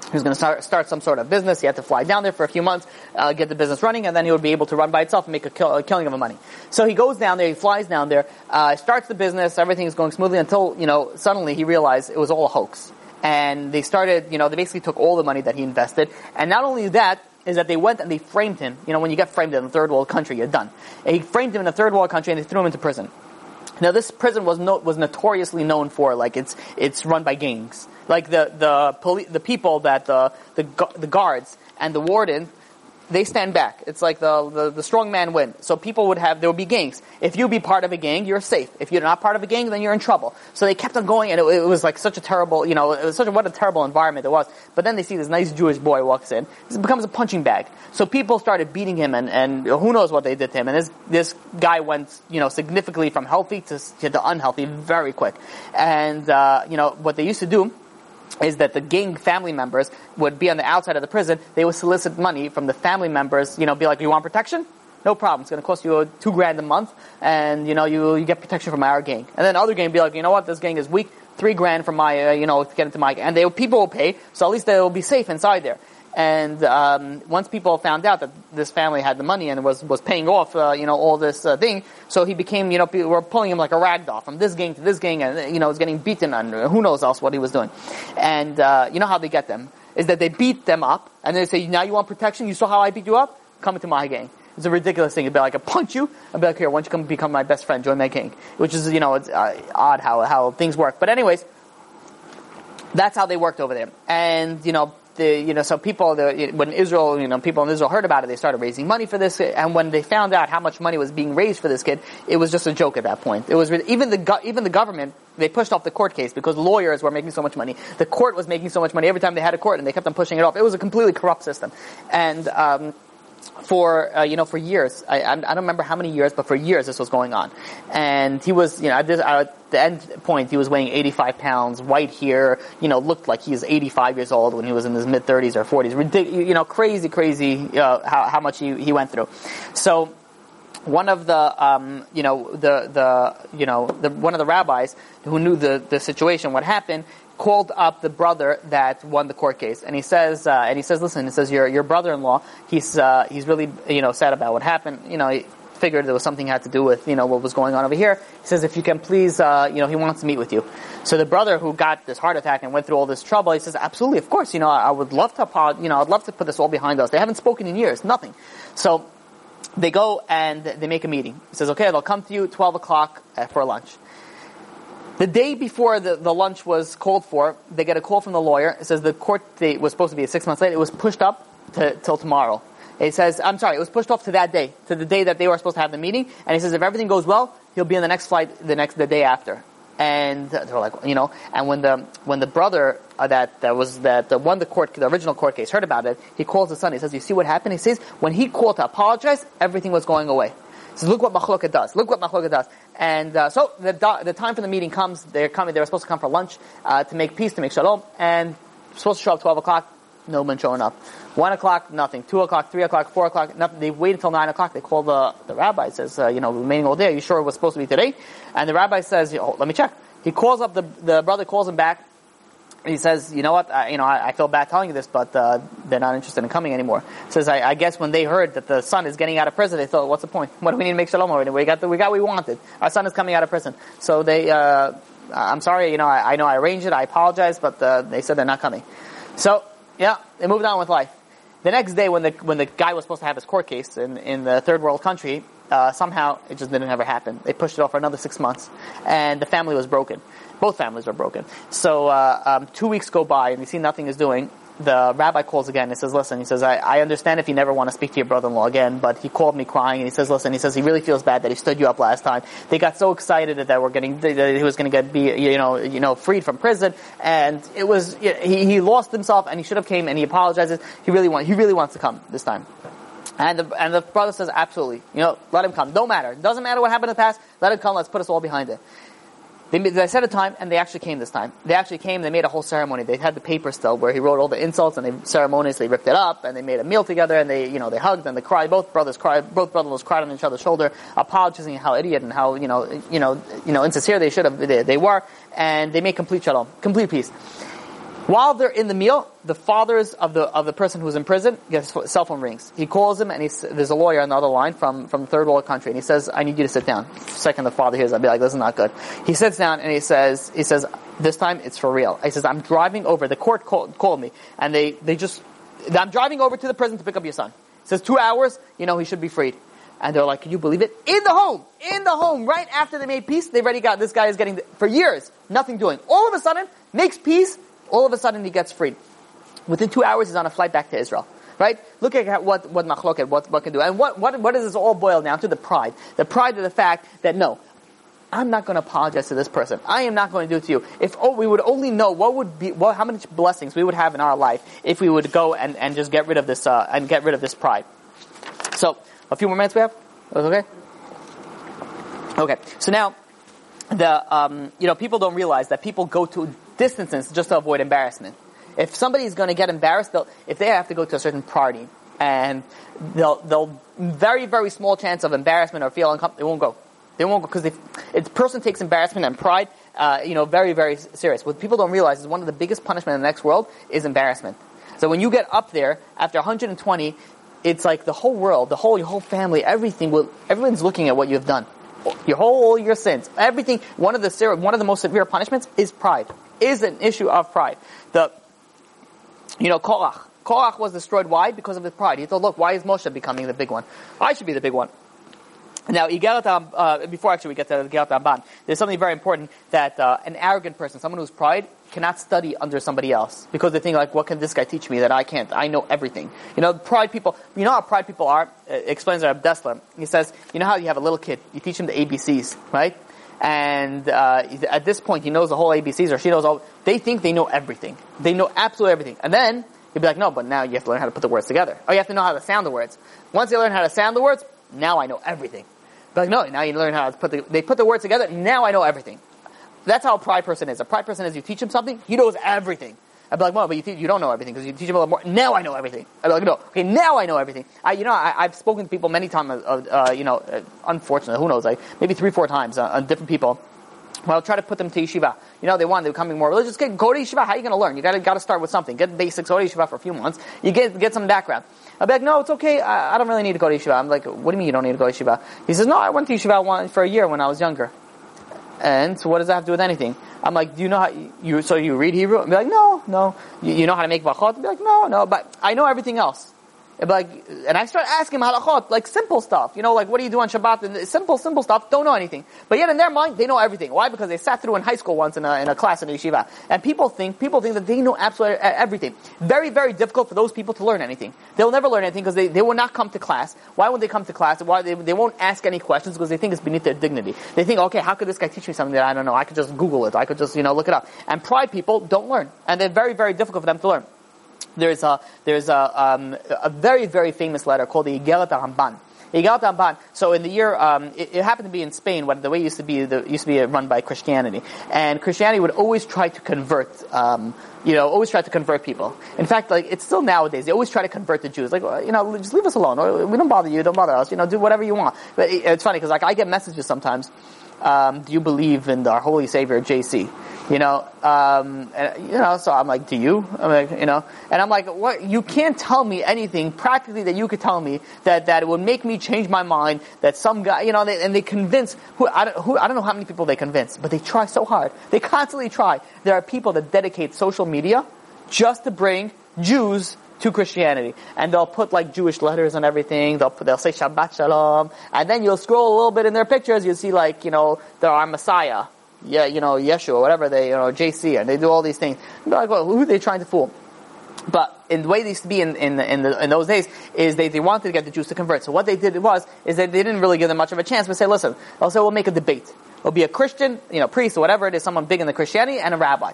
He was going to start, start some sort of business. He had to fly down there for a few months, uh, get the business running, and then he would be able to run by itself and make a, kill, a killing of money. So he goes down there, he flies down there, uh, starts the business, everything is going smoothly until, you know, suddenly he realized it was all a hoax. And they started, you know, they basically took all the money that he invested. And not only that, is that they went and they framed him. You know, when you get framed in a third world country, you're done. And he framed him in a third world country and they threw him into prison. Now this prison was no, was notoriously known for like it's it's run by gangs. Like the the poli- the people that the the the guards and the warden they stand back. It's like the, the, the, strong man win. So people would have, there would be gangs. If you be part of a gang, you're safe. If you're not part of a gang, then you're in trouble. So they kept on going and it, it, was like such a terrible, you know, it was such a, what a terrible environment it was. But then they see this nice Jewish boy walks in. It becomes a punching bag. So people started beating him and, and who knows what they did to him. And this, this guy went, you know, significantly from healthy to, to unhealthy very quick. And, uh, you know, what they used to do is that the gang family members would be on the outside of the prison. They would solicit money from the family members. You know, be like, "You want protection? No problem. It's going to cost you two grand a month, and you know, you you get protection from our gang." And then other gang be like, "You know what? This gang is weak. Three grand from my, uh, you know, to get into my." gang. And they people will pay, so at least they will be safe inside there. And um, once people found out that this family had the money and was was paying off, uh, you know, all this uh, thing, so he became, you know, people were pulling him like a rag doll from this gang to this gang, and you know, was getting beaten, and who knows else what he was doing. And uh, you know how they get them is that they beat them up, and they say, "Now you want protection? You saw how I beat you up? Come into my gang." It's a ridiculous thing. It'd be like, I punch you, I'd be like, here, why don't you come become my best friend, join my gang? Which is, you know, it's uh, odd how, how things work. But anyways, that's how they worked over there. And, you know, the, you know, so people, the, when Israel, you know, people in Israel heard about it, they started raising money for this, and when they found out how much money was being raised for this kid, it was just a joke at that point. It was, even the, even the government, they pushed off the court case because lawyers were making so much money. The court was making so much money every time they had a court, and they kept on pushing it off. It was a completely corrupt system. And, um, for uh, you know for years. I, I don't remember how many years, but for years this was going on. And he was you know at, this, at the end point he was weighing 85 pounds, white hair, you know looked like he was 85 years old when he was in his mid 30s or 40s. Ridic- you know crazy crazy uh, how how much he he went through. So one of the um, you know the the you know the, one of the rabbis who knew the the situation, what happened, called up the brother that won the court case, and he says uh, and he says, listen, he says your your brother-in-law, he's uh, he's really you know sad about what happened. You know, he figured there was something had to do with you know what was going on over here. He says, if you can please, uh, you know, he wants to meet with you. So the brother who got this heart attack and went through all this trouble, he says, absolutely, of course, you know, I, I would love to, you know, I'd love to put this all behind us. They haven't spoken in years, nothing. So they go and they make a meeting. He says, okay, they'll come to you at 12 o'clock uh, for lunch. The day before the, the lunch was called for, they get a call from the lawyer. It says the court date was supposed to be six months late. It was pushed up to, till tomorrow. It says, I'm sorry, it was pushed off to that day, to the day that they were supposed to have the meeting. And he says, if everything goes well, he'll be on the next flight the next, the day after. And they're like, you know, and when the, when the brother uh, that, that was, that uh, won the court, the original court case heard about it, he calls his son. He says, you see what happened? He says, when he called to apologize, everything was going away. Says, look what Machloket does. Look what Machloket does. And uh, so the, the time for the meeting comes. They're coming. They were supposed to come for lunch uh, to make peace, to make shalom, and supposed to show up twelve o'clock. No one showing up. One o'clock, nothing. Two o'clock, three o'clock, four o'clock, nothing. They wait until nine o'clock. They call the the rabbi. Says, uh, you know, remaining all day. Are you sure it was supposed to be today? And the rabbi says, oh, let me check. He calls up the the brother, calls him back. He says, you know what, I, you know, I, I feel bad telling you this, but uh, they're not interested in coming anymore. He Says, I, I guess when they heard that the son is getting out of prison, they thought, what's the point? What do we need to make shalom already? We got the, we got what we wanted. Our son is coming out of prison. So they, uh, I'm sorry, you know, I, I know I arranged it, I apologize, but uh, they said they're not coming. So, yeah, they moved on with life. The next day, when the when the guy was supposed to have his court case in, in the third world country, uh, somehow it just didn't ever happen. They pushed it off for another six months, and the family was broken. Both families were broken. So uh, um, two weeks go by, and you see nothing is doing. The rabbi calls again and says, listen, he says, I, I understand if you never want to speak to your brother-in-law again, but he called me crying and he says, listen, he says he really feels bad that he stood you up last time. They got so excited that we're getting, that he was going to get, be, you know, you know, freed from prison and it was, he, he lost himself and he should have came and he apologizes. He really want, he really wants to come this time. And the, and the brother says, absolutely. You know, let him come. Don't matter. Doesn't matter what happened in the past. Let him come. Let's put us all behind it. They, they set a time, and they actually came this time. They actually came. They made a whole ceremony. They had the paper still where he wrote all the insults, and they ceremoniously ripped it up, and they made a meal together, and they, you know, they hugged and they cried. Both brothers cried. Both brothers cried on each other's shoulder, apologizing how idiot and how you know, you know, you know, insincere they should have they, they were, and they made complete shalom, complete peace. While they're in the meal, the fathers of the of the person who's in prison gets his cell phone rings. He calls him, and he's, there's a lawyer on the other line from from third world country, and he says, "I need you to sit down." Second, the father hears, I'll be like, "This is not good." He sits down and he says, "He says this time it's for real." He says, "I'm driving over. The court called, called me, and they they just I'm driving over to the prison to pick up your son." He says, two hours, you know, he should be freed." And they're like, "Can you believe it? In the home, in the home, right after they made peace, they've already got this guy is getting for years nothing doing. All of a sudden, makes peace." All of a sudden he gets freed. Within two hours he's on a flight back to Israel. Right? Look at what, what machloket, what, what can do. And what, what, what does this all boil down to? The pride. The pride of the fact that no, I'm not going to apologize to this person. I am not going to do it to you. If oh, we would only know what would be, well, how many blessings we would have in our life if we would go and, and just get rid of this, uh, and get rid of this pride. So, a few more minutes we have? Okay? Okay. So now, the, um, you know, people don't realize that people go to distances just to avoid embarrassment. If somebody is going to get embarrassed, if they have to go to a certain party and they'll, they'll very, very small chance of embarrassment or feel uncomfortable, they won't go. They won't go because if a person takes embarrassment and pride, uh, you know, very, very serious. What people don't realize is one of the biggest punishment in the next world is embarrassment. So when you get up there after 120, it's like the whole world, the whole, your whole family, everything will, everyone's looking at what you've done. Your whole, your sins, everything, one of the, one of the most severe punishments is pride is an issue of pride. The, you know, Korach. Korach was destroyed. Why? Because of his pride. He thought, look, why is Moshe becoming the big one? I should be the big one. Now, uh, before actually we get to Igeret Ramban, there's something very important that uh, an arrogant person, someone who's pride, cannot study under somebody else because they think like, what can this guy teach me that I can't? I know everything. You know, pride people. You know how pride people are. Uh, explains Reb Dessler. He says, you know how you have a little kid, you teach him the ABCs, right? And uh, at this point he knows the whole ABCs or she knows all. They think they know everything. They know absolutely everything. And then He'd be like, no, but now you have to learn how to put the words together. Oh, you have to know how to sound the words. Once you learn how to sound the words, now I know everything. But like, no, now you learn how to put the, they put the words together, now I know everything. That's how a pride person is. A pride person is you teach him something, he knows everything. I'd be like, well, but you, te- you don't know everything because you teach him a little more. Now I know everything. I'd be like, no, okay, now I know everything. I, you know, I, I've spoken to people many times, uh, uh, you know, uh, unfortunately, who knows, like maybe three, four times uh, on different people. Well, I'll try to put them to yeshiva. You know, they want, they're becoming more religious. Get, go to yeshiva. How are you going to learn? You got to got to start with something. Get basics. Go to yeshiva for a few months. You get get some background. I'll be like, no, it's okay. I, I don't really need to go to yeshiva. I'm like, what do you mean you don't need to go to yeshiva? He says, no, I went to yeshiva one, for a year when I was younger. And so what does that have to do with anything? I'm like, do you know how you, so you read Hebrew? And be like, no, no. You, you know how to make brachot? And be like, no, no, but I know everything else. Like, and I start asking halachot, like simple stuff. You know, like what do you do on Shabbat? And simple, simple stuff, don't know anything. But yet in their mind, they know everything. Why? Because they sat through in high school once in a, in a class in a yeshiva. And people think, people think that they know absolutely everything. Very, very difficult for those people to learn anything. They'll never learn anything because they, they will not come to class. Why won't they come to class? Why they, they won't ask any questions because they think it's beneath their dignity. They think, okay, how could this guy teach me something that I don't know? I could just Google it. I could just, you know, look it up. And pride people don't learn. And they're very, very difficult for them to learn there's a there's a um, a very very famous letter called the Igeret Ramban. Igeret Ramban. So in the year, um, it, it, happened to be in Spain. What the way it used to be, the, used to be run by Christianity, and Christianity would always try to convert. Um, you know, always try to convert people. In fact, like it's still nowadays. They always try to convert the Jews. Like, you know, just leave us alone. We don't bother you. Don't bother us. You know, do whatever you want. But it's funny because like I get messages sometimes. Um, do you believe in our holy Savior JC? You know, um, and, you know. So I'm like, do you? I'm like, you know, and I'm like, what? You can't tell me anything practically that you could tell me that that would make me change my mind. That some guy, you know, they, and they convince who I don't who I don't know how many people they convince, but they try so hard. They constantly try. There are people that dedicate social media just to bring Jews to Christianity. And they'll put like Jewish letters and everything. They'll put, they'll say Shabbat Shalom. And then you'll scroll a little bit in their pictures. You'll see like, you know, there are Messiah. Yeah, you know, Yeshua, whatever they, you know, JC, and they do all these things. You're like, well, who are they trying to fool? But in the way they used to be in in, in, the, in, those days is they, they wanted to get the Jews to convert. So what they did was is that they didn't really give them much of a chance. But say, listen, I'll say we'll make a debate. It'll be a Christian, you know, priest or whatever it is, someone big in the Christianity, and a rabbi.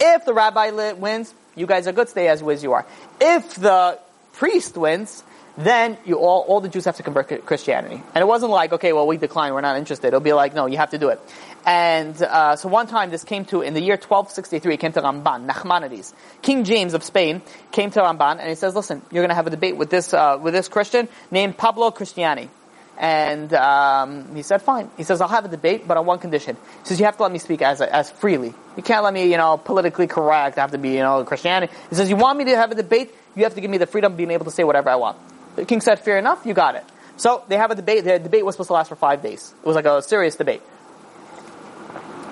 If the rabbi wins, you guys are good. Stay as as you are. If the priest wins, then you all all the Jews have to convert to Christianity. And it wasn't like, okay, well, we decline, we're not interested. It'll be like, no, you have to do it. And uh, so one time this came to, in the year 1263, it came to Ramban, Nachmanides. King James of Spain came to Ramban and he says, listen, you're going to have a debate with this, uh, with this Christian named Pablo Cristiani. And um, he said, fine. He says, I'll have a debate, but on one condition. He says, you have to let me speak as, as freely. You can't let me, you know, politically correct. I have to be, you know, Christianity. He says, you want me to have a debate? You have to give me the freedom of being able to say whatever I want. The king said, fair enough, you got it. So they have a debate. The debate was supposed to last for five days. It was like a serious debate.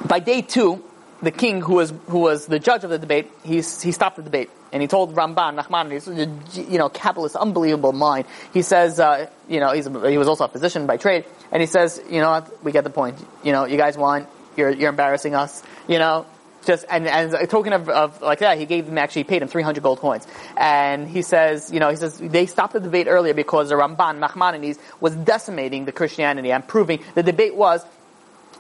By day two, the king, who was who was the judge of the debate, he he stopped the debate and he told Ramban Nachmanides, you know, capitalist, unbelievable mind. He says, uh, you know, he's he was also a physician by trade, and he says, you know, we get the point. You know, you guys won. You're you're embarrassing us. You know, just and and a token of, of like that, he gave them actually paid him 300 gold coins. And he says, you know, he says they stopped the debate earlier because the Ramban Nachmanides was decimating the Christianity and proving the debate was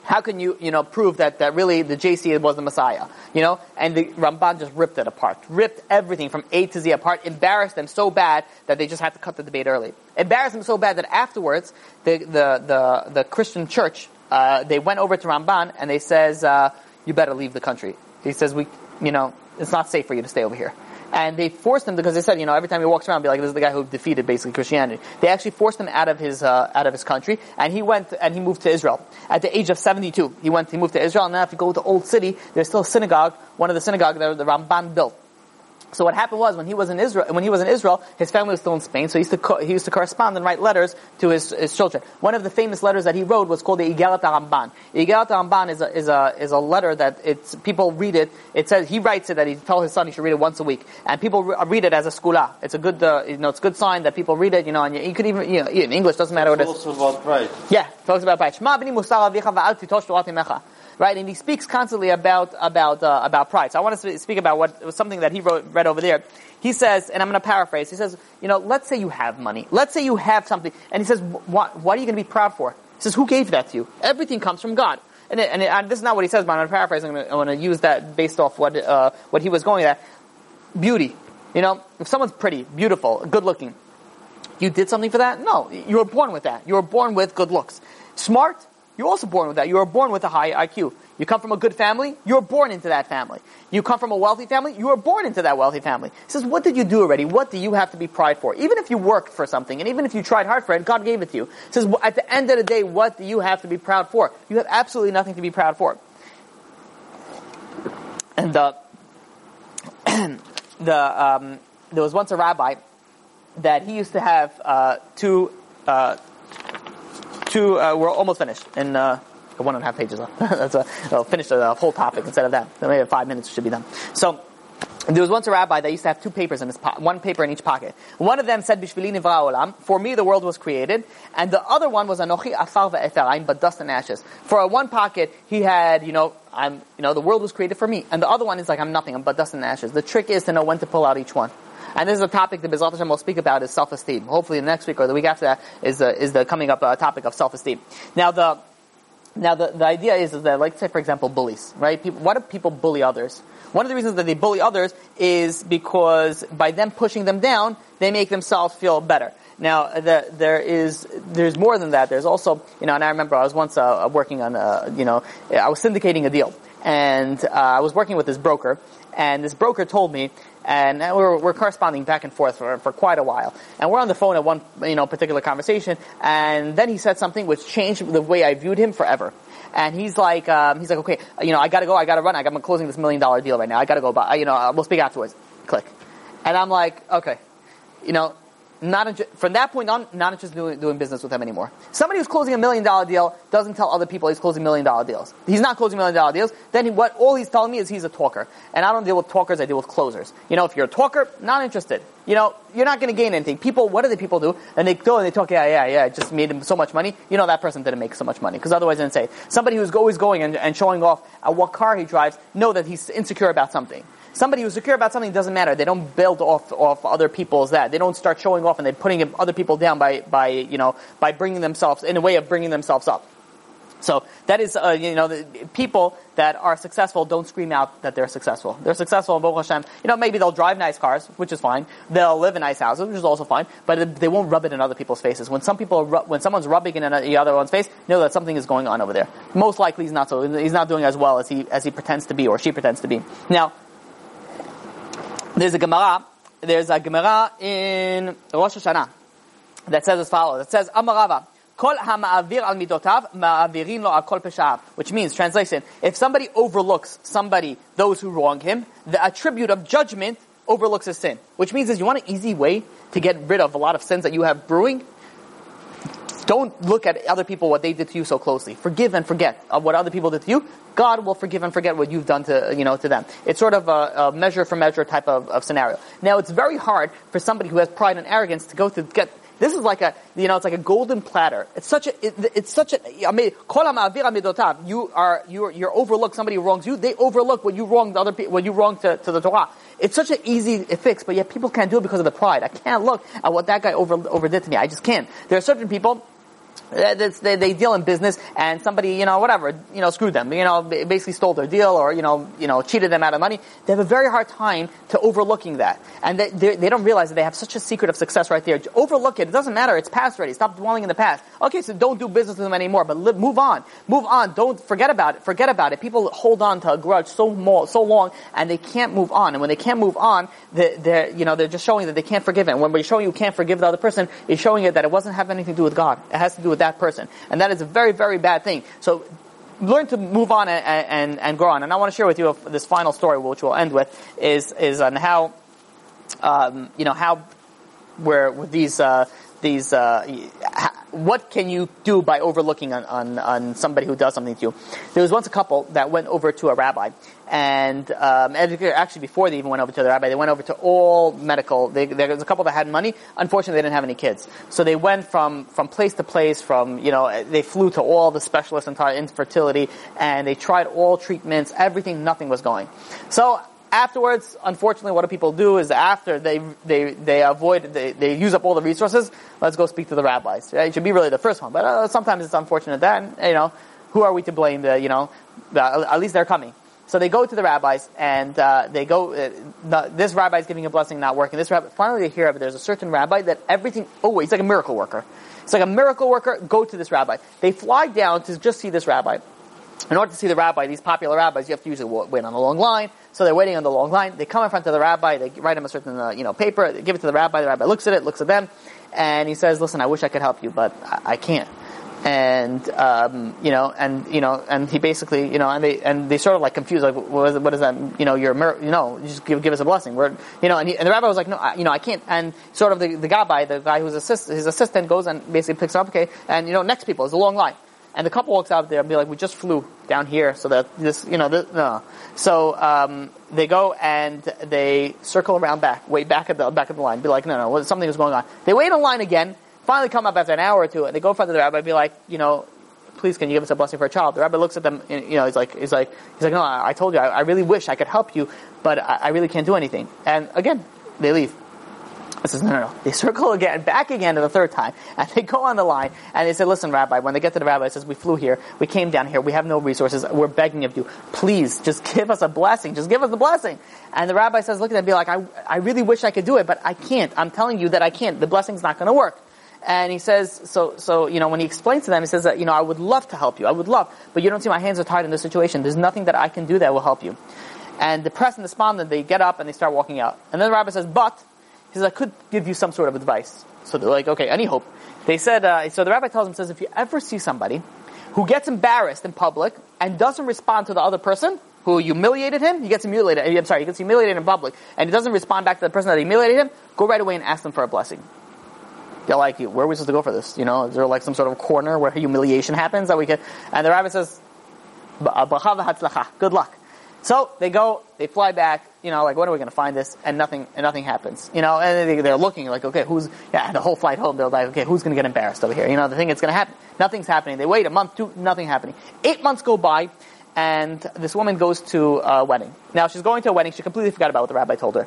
how can you, you know, prove that, that really the JC was the Messiah? You know? And the Ramban just ripped it apart. Ripped everything from A to Z apart, embarrassed them so bad that they just had to cut the debate early. Embarrassed them so bad that afterwards, the, the, the, the Christian church, uh, they went over to Ramban and they says, uh, you better leave the country. He says, we, you know, it's not safe for you to stay over here and they forced him because they said, you know, every time he walks around, be like, this is the guy who defeated basically Christianity. They actually forced him out of his uh, out of his country, and he went and he moved to Israel at the age of seventy two. He went, he moved to Israel, and now if you go to Old City, there's still a synagogue, one of the synagogues that the Ramban built. So what happened was when he was in Israel, when he was in Israel, his family was still in Spain. So he used to co- he used to correspond and write letters to his, his children. One of the famous letters that he wrote was called the Igeret Ramban. Igeret Ramban is a is a is a letter that it's people read it. It says he writes it that he tell his son he should read it once a week, and people re- read it as a segula. It's a good uh, you know it's a good sign that people read it. You know, and you, you could even you know in English doesn't matter what It's it's. also about pride. Yeah, talks about pride. Right, and he speaks constantly about about uh, about pride. So I want to speak about what something that he wrote read over there. He says, and I'm going to paraphrase. He says, you know, let's say you have money. Let's say you have something, and he says, what what are you going to be proud for? He says, who gave that to you? Everything comes from God. And, it, and, it, and this is not what he says, but I'm going to paraphrase. I'm going to use that based off what uh, what he was going at. Beauty. You know, if someone's pretty, beautiful, good looking, you did something for that? No, you were born with that. You were born with good looks. Smart, you're also born with that. You were born with a high IQ. You come from a good family, you were born into that family. You come from a wealthy family, you were born into that wealthy family. He says, what did you do already? What do you have to be proud for? Even if you worked for something, and even if you tried hard for it, God gave it to you. He says, at the end of the day, what do you have to be proud for? You have absolutely nothing to be proud for. And the, [clears throat] the, um, there was once a rabbi that he used to have uh, two, uh, two. Uh, we're almost finished in uh, one and a half pages left. [laughs] That's a I'll finish the whole topic instead of that. Maybe five minutes should be done. So. There was once a rabbi that used to have two papers in his po- one paper in each pocket. One of them said "Bishvili nivra olam," for me the world was created, and the other one was "Anochi afar ve'eteraim," but dust and ashes. For one pocket, he had, you know, I'm, you know, the world was created for me, and the other one is like I'm nothing, I'm but dust and ashes. The trick is to know when to pull out each one. And this is a topic that Bezrat Hashem will speak about is self-esteem. Hopefully, the next week or the week after that is the is the coming up uh, topic of self-esteem. Now the now the, the idea is, is that, like say for example, bullies, right? People, why do people bully others? One of the reasons that they bully others is because by them pushing them down, they make themselves feel better. Now, the, there is, there's more than that. There's also, you know, and I remember I was once uh, working on, a, you know, I was syndicating a deal. And uh, I was working with this broker, and this broker told me, and we're, we're corresponding back and forth for, for quite a while. And we're on the phone at one, you know, particular conversation, and then he said something which changed the way I viewed him forever. And he's like, um, he's like, okay, you know, I gotta go, I gotta run, I got, I'm closing this million dollar deal right now, I gotta go, but, you know, we'll speak afterwards. Click. And I'm like, okay, you know, not inter- from that point on, not interested in doing, doing business with him anymore. Somebody who's closing a million dollar deal doesn't tell other people he's closing million dollar deals. He's not closing million dollar deals. Then he, what all he's telling me is he's a talker, and I don't deal with talkers. I deal with closers. You know, if you're a talker, not interested. You know, you're not going to gain anything. People, what do the people do? And they go and they talk, yeah, yeah, yeah, it just made him so much money. You know, that person didn't make so much money because otherwise, they didn't say. Somebody who's always going and, and showing off what car he drives, know that he's insecure about something. Somebody who's secure about something doesn't matter. They don't build off off other people's that. They don't start showing off and they're putting other people down by by you know by bringing themselves in a way of bringing themselves up. So that is, uh, you know, the people that are successful don't scream out that they're successful. They're successful in Baruch Hashem. You know, maybe they'll drive nice cars, which is fine. They'll live in nice houses, which is also fine. But they won't rub it in other people's faces. When some people, ru- when someone's rubbing it in the other one's face, know that something is going on over there. Most likely, he's not so. He's not doing as well as he as he pretends to be or she pretends to be. Now, there's a Gemara. There's a Gemara in Rosh Hashanah that says as follows. It says, Amar Rava. Kol ha'ma'avir al midotav ma'avirin lo al kol peshav. Which means, translation, if somebody overlooks somebody, those who wrong him, the attribute of judgment overlooks his sin. Which means is you want an easy way to get rid of a lot of sins that you have brewing? Don't look at other people, what they did to you so closely. Forgive and forget of what other people did to you. God will forgive and forget what you've done to, you know, to them. It's sort of a, a measure for measure type of, of scenario. Now, it's very hard for somebody who has pride and arrogance to go to get this is like a, you know, it's like a golden platter. It's such a, it, it's such a, I mean, you are, you're, you're overlooked somebody wrongs you, they overlook what you wronged other people, what you wronged to, to the Torah. It's such an easy fix, but yet people can't do it because of the pride. I can't look at what that guy over, overdid to me. I just can't. There are certain people, they, they, deal in business and somebody, you know, whatever, you know, screwed them, you know, basically stole their deal or, you know, you know, cheated them out of money. They have a very hard time to overlooking that. And they, they, don't realize that they have such a secret of success right there. Overlook it. It doesn't matter. It's past already. Stop dwelling in the past. Okay, so don't do business with them anymore, but live, move on. Move on. Don't forget about it. Forget about it. People hold on to a grudge so more, so long and they can't move on. And when they can't move on, they're, they're, you know, they're just showing that they can't forgive it. And when we're showing you can't forgive the other person, you're showing it that it wasn't have anything to do with God. It has to do with that person. And that is a very, very bad thing. So learn to move on and, and, and grow on. And I want to share with you this final story, which we'll end with, is, is on how, um, you know, how, where with these, uh, these, uh, what can you do by overlooking on, on, on, somebody who does something to you? There was once a couple that went over to a rabbi, and, um, actually before they even went over to the rabbi, they went over to all medical. They, there was a couple that had money. Unfortunately, they didn't have any kids, so they went from from place to place. From you know, they flew to all the specialists in infertility, and they tried all treatments, everything. Nothing was going. So Afterwards, unfortunately, what do people do is after they they they avoid they, they use up all the resources. Let's go speak to the rabbis. It should be really the first one, but uh, sometimes it's unfortunate that you know who are we to blame? You know at least they're coming. So they go to the rabbis, and uh, they go. Uh, the, this rabbi is giving a blessing, not working. This rabbi, finally, they hear of it. There's a certain rabbi that everything. Oh, he's like a miracle worker. It's like a miracle worker. Go to this rabbi. They fly down to just see this rabbi. In order to see the rabbi, these popular rabbis, you have to usually wait on a long line. So they're waiting on the long line. They come in front of the rabbi. They write him a certain, uh, you know, paper. They give it to the rabbi. The rabbi looks at it, looks at them, and he says, "Listen, I wish I could help you, but I, I can't." And um, you know, and you know, and he basically, you know, and they and they sort of like confused, like, what is, what is that? You know, you're, mir- you know, just give, give us a blessing. We're, you know, and, he, and the rabbi was like, no, I, you know, I can't. And sort of the, the guy, the guy who's assist, his assistant, goes and basically picks up, okay, and you know, next people is a long line. And the couple walks out there and be like, we just flew down here so that this, you know, this, no. So, um, they go and they circle around back, wait back at the, back of the line, be like, no, no, something is going on. They wait in line again, finally come up after an hour or two, and they go in front of the rabbi and be like, you know, please can you give us a blessing for a child? The rabbi looks at them, and, you know, he's like, he's like, he's like, no, I, I told you, I, I, really wish I could help you, but I, I really can't do anything. And again, they leave. I says, no, no, no. They circle again, back again to the third time, and they go on the line, and they say, listen, Rabbi, when they get to the rabbi, it says, we flew here, we came down here, we have no resources, we're begging of you, please, just give us a blessing, just give us a blessing. And the rabbi says, look at them, be like, I, I really wish I could do it, but I can't. I'm telling you that I can't. The blessing's not to work. And he says, so, so, you know, when he explains to them, he says that, you know, I would love to help you. I would love, but you don't see my hands are tied in this situation. There's nothing that I can do that will help you. And depressed and despondent, they get up and they start walking out. And then the rabbi says, but, he says, I could give you some sort of advice. So they're like, okay, any hope? They said, uh, so the rabbi tells him, says, if you ever see somebody who gets embarrassed in public and doesn't respond to the other person who humiliated him, he gets humiliated, I'm sorry, he gets humiliated in public, and he doesn't respond back to the person that humiliated him, go right away and ask them for a blessing. They're like, where are we supposed to go for this? You know, is there like some sort of corner where humiliation happens that we can? And the rabbi says, good luck. So they go, they fly back, you know, like when are we going to find this? And nothing, and nothing happens, you know. And they, they're looking like, okay, who's? Yeah, the whole flight home, they're like, okay, who's going to get embarrassed over here? You know, the thing that's going to happen, nothing's happening. They wait a month, two, nothing happening. Eight months go by, and this woman goes to a wedding. Now she's going to a wedding. She completely forgot about what the rabbi told her.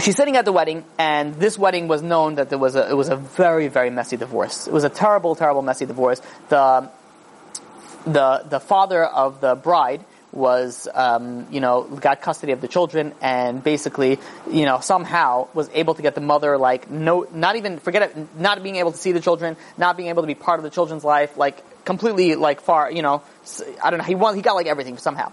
She's sitting at the wedding, and this wedding was known that there was a, it was a very, very messy divorce. It was a terrible, terrible, messy divorce. The, the, the father of the bride was, um, you know, got custody of the children and basically, you know, somehow was able to get the mother, like, no, not even, forget it, not being able to see the children, not being able to be part of the children's life, like, completely, like, far, you know, I don't know, he won, he got, like, everything somehow.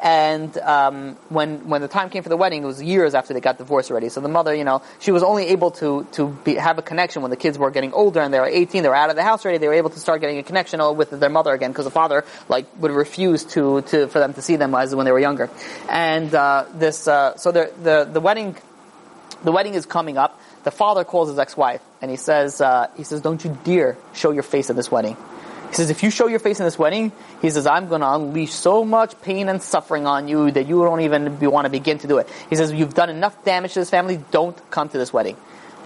And um, when when the time came for the wedding, it was years after they got divorced already. So the mother, you know, she was only able to to be, have a connection when the kids were getting older and they were 18. They were out of the house already. They were able to start getting a connection with their mother again because the father like would refuse to to for them to see them as when they were younger. And uh, this uh, so the the the wedding the wedding is coming up. The father calls his ex-wife and he says uh, he says, "Don't you dare show your face at this wedding." He says, if you show your face in this wedding, he says, I'm going to unleash so much pain and suffering on you that you don't even be, want to begin to do it. He says, you've done enough damage to this family. Don't come to this wedding.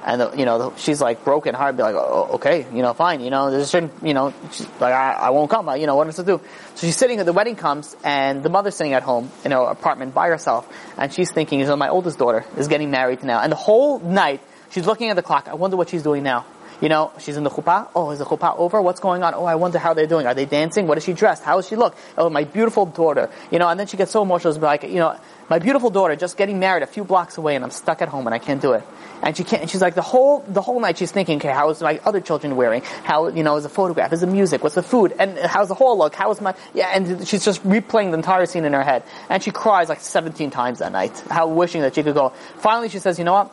And the, you know, the, she's like broken heart, be like, oh, oh okay, you know, fine, you know, there's a certain, you know, like, I, I won't come, you know, what am I supposed to do? So she's sitting, at the wedding comes, and the mother's sitting at home in her apartment by herself, and she's thinking, you know, my oldest daughter is getting married now, and the whole night, she's looking at the clock, I wonder what she's doing now. You know, she's in the chuppah. Oh, is the chuppah over? What's going on? Oh, I wonder how they're doing. Are they dancing? What is she dressed? How does she look? Oh, my beautiful daughter. You know, and then she gets so emotional. Like, you know, my beautiful daughter just getting married a few blocks away and I'm stuck at home and I can't do it. And she can't, and she's like the whole, the whole night she's thinking, okay, how is my other children wearing? How, you know, is the photograph? Is the music? What's the food? And how's the whole look? How is my, yeah, and she's just replaying the entire scene in her head. And she cries like 17 times that night, how wishing that she could go. Finally she says, you know what?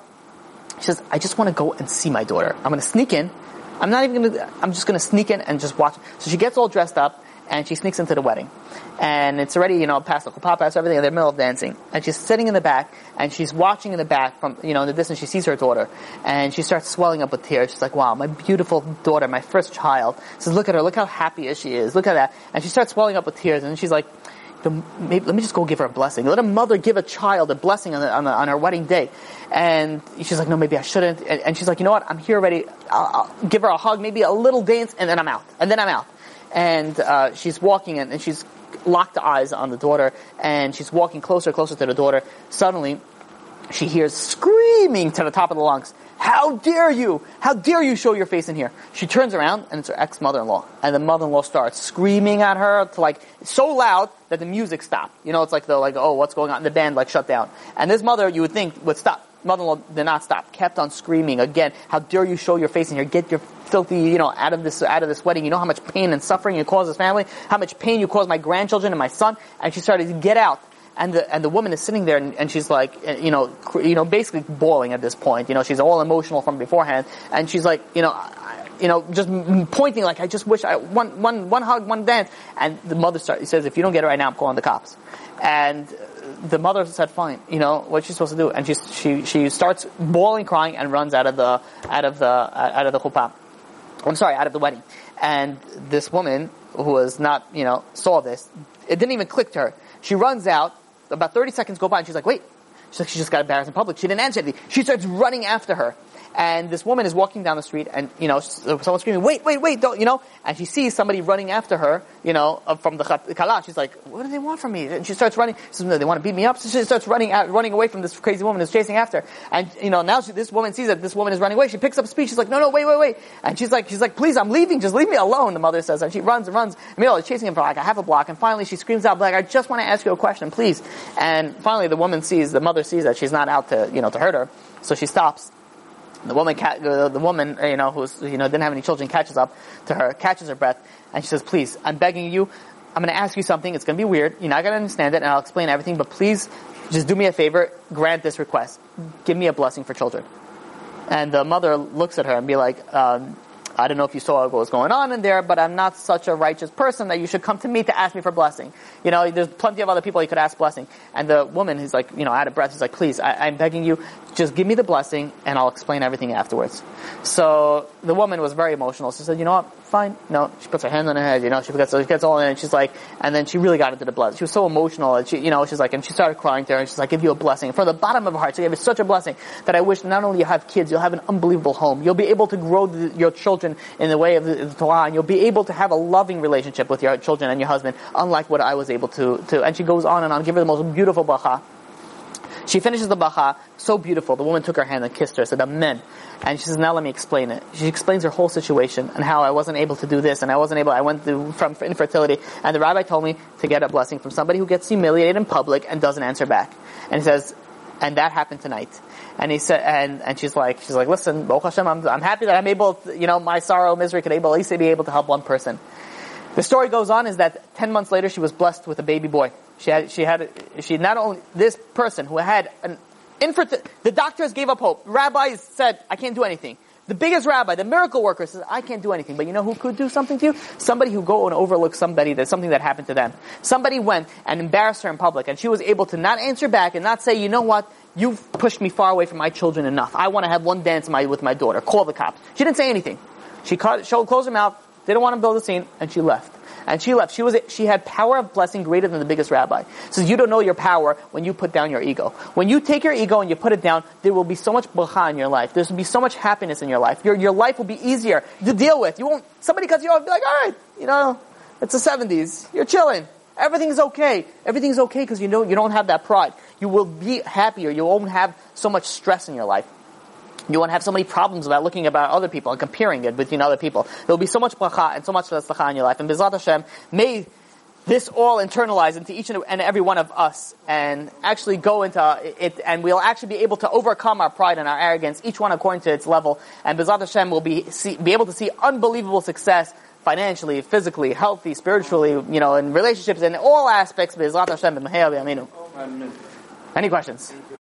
She says, I just want to go and see my daughter. I'm going to sneak in I'm not even gonna, I'm just gonna sneak in and just watch. So she gets all dressed up and she sneaks into the wedding. And it's already, you know, past the pop past everything, They're in the middle of dancing. And she's sitting in the back and she's watching in the back from, you know, in the distance she sees her daughter. And she starts swelling up with tears. She's like, wow, my beautiful daughter, my first child. She Says, look at her, look how happy she is, look at that. And she starts swelling up with tears and she's like, maybe, let me just go give her a blessing. Let a mother give a child a blessing on, the, on, the, on her wedding day. And she's like, no, maybe I shouldn't. And, and she's like, you know what? I'm here already. I'll, I'll, give her a hug, maybe a little dance, and then I'm out. And then I'm out. And uh, she's walking in, and she's locked eyes on the daughter, and she's walking closer, closer to the daughter. Suddenly, she hears screaming to the top of the lungs, How dare you? How dare you show your face in here? She turns around and it's her ex-mother-in-law. And the mother-in-law starts screaming at her to like, so loud that the music stopped. You know, it's like the, like, oh, what's going on? The band like shut down. And this mother, you would think, would stop. Mother-in-law did not stop. Kept on screaming again. How dare you show your face in here? Get your filthy, you know, out of this, out of this wedding. You know how much pain and suffering you cause this family? How much pain you cause my grandchildren and my son? And she started to get out and the and the woman is sitting there and, and she's like uh, you know you know basically bawling at this point. You know she's all emotional from beforehand. And she's like you know you know just pointing like I just wish I one one one hug one dance. And the mother starts says if you don't get it right now I'm calling the cops. And the mother said fine you know what's she supposed to do? And she she she starts bawling crying and runs out of the out of the out of the chuppah. I'm sorry out of the wedding. And this woman who was not you know saw this it didn't even click to her. She runs out about 30 seconds go by and she's like, wait. She's like, she just got embarrassed in public. She didn't answer anything. She starts running after her. And this woman is walking down the street and, you know, someone's screaming, wait, wait, wait, don't, you know, and she sees somebody running after her, you know, uh, from the kala. She's like, what do they want from me? And she starts running. She says, no, they want to beat me up. So she starts running out, running away from this crazy woman who's chasing after. Her. And, you know, now she, this woman sees that this woman is running away. She picks up speed. She's like, no, no, wait, wait, wait. And she's like, she's like, please, I'm leaving. Just leave me alone, the mother says. And she runs and runs. Emil is chasing him for like a half a block. And finally she screams out, like, I just want to ask you a question, please. And finally the woman sees, the mother sees that she's not out to, you know, to hurt her. So she stops the woman, the woman, you know, who's, you know, didn't have any children, catches up to her, catches her breath, and she says, please, I'm begging you, I'm gonna ask you something, it's gonna be weird, you're not gonna understand it, and I'll explain everything, but please, just do me a favor, grant this request. Give me a blessing for children. And the mother looks at her and be like, um, I don't know if you saw what was going on in there, but I'm not such a righteous person that you should come to me to ask me for blessing. You know, there's plenty of other people you could ask blessing. And the woman is like, you know, out of breath, is like, please, I, am begging you, just give me the blessing and I'll explain everything afterwards. So the woman was very emotional. She said, you know what, fine. No, she puts her hand on her head, you know, she gets, she gets all in and she's like, and then she really got into the blood. She was so emotional and she, you know, she's like, and she started crying there and she's like, give you a blessing. From the bottom of her heart, she gave me such a blessing that I wish not only you have kids, you'll have an unbelievable home. You'll be able to grow the, your children in the way of the, the, Torah and you'll be able to have a loving relationship with your children and your husband, unlike what I was able to, to, and she goes on and on, give her the most beautiful bracha. She finishes the bracha, so beautiful. The woman took her hand and kissed her, said, Amen. And she says, now let me explain it. She explains her whole situation and how I wasn't able to do this and I wasn't able, I went through from infertility and the rabbi told me to get a blessing from somebody who gets humiliated in public and doesn't answer back. And he says, and that happened tonight. And he said, and, and she's like, she's like, listen, Baruch Hashem, I'm, I'm happy that I'm able, to, you know, my sorrow, misery could able, at least be able to help one person. The story goes on is that 10 months later she was blessed with a baby boy. She had, she had, she not only, this person who had an infertility, the doctors gave up hope. Rabbis said, I can't do anything. The biggest rabbi, the miracle worker says, I can't do anything. But you know who could do something to you? Somebody who go and overlook somebody that something that happened to them. Somebody went and embarrassed her in public and she was able to not answer back and not say, you know what? You've pushed me far away from my children enough. I want to have one dance my, with my daughter. Call the cops. She didn't say anything. She she closed her mouth, didn't want to build a scene, and she left. And she left. She was, she had power of blessing greater than the biggest rabbi. So you don't know your power when you put down your ego. When you take your ego and you put it down, there will be so much bracha in your life. There will be so much happiness in your life. Your, your life will be easier to deal with. You won't, somebody cuts you off, be like, alright, you know, it's the 70s. You're chilling. Everything's okay. Everything's okay because you know you don't have that pride. You will be happier. You won't have so much stress in your life. You won't have so many problems about looking about other people and comparing it between other people. There will be so much bracha and so much tzlacha in your life. And Bezrat Hashem, may this all internalize into each and every one of us and actually go into it and we'll actually be able to overcome our pride and our arrogance, each one according to its level. And Bezrat Hashem will be, see, be able to see unbelievable success financially, physically, healthy, spiritually, you know, in relationships, in all aspects. Bezrat Hashem, Any questions?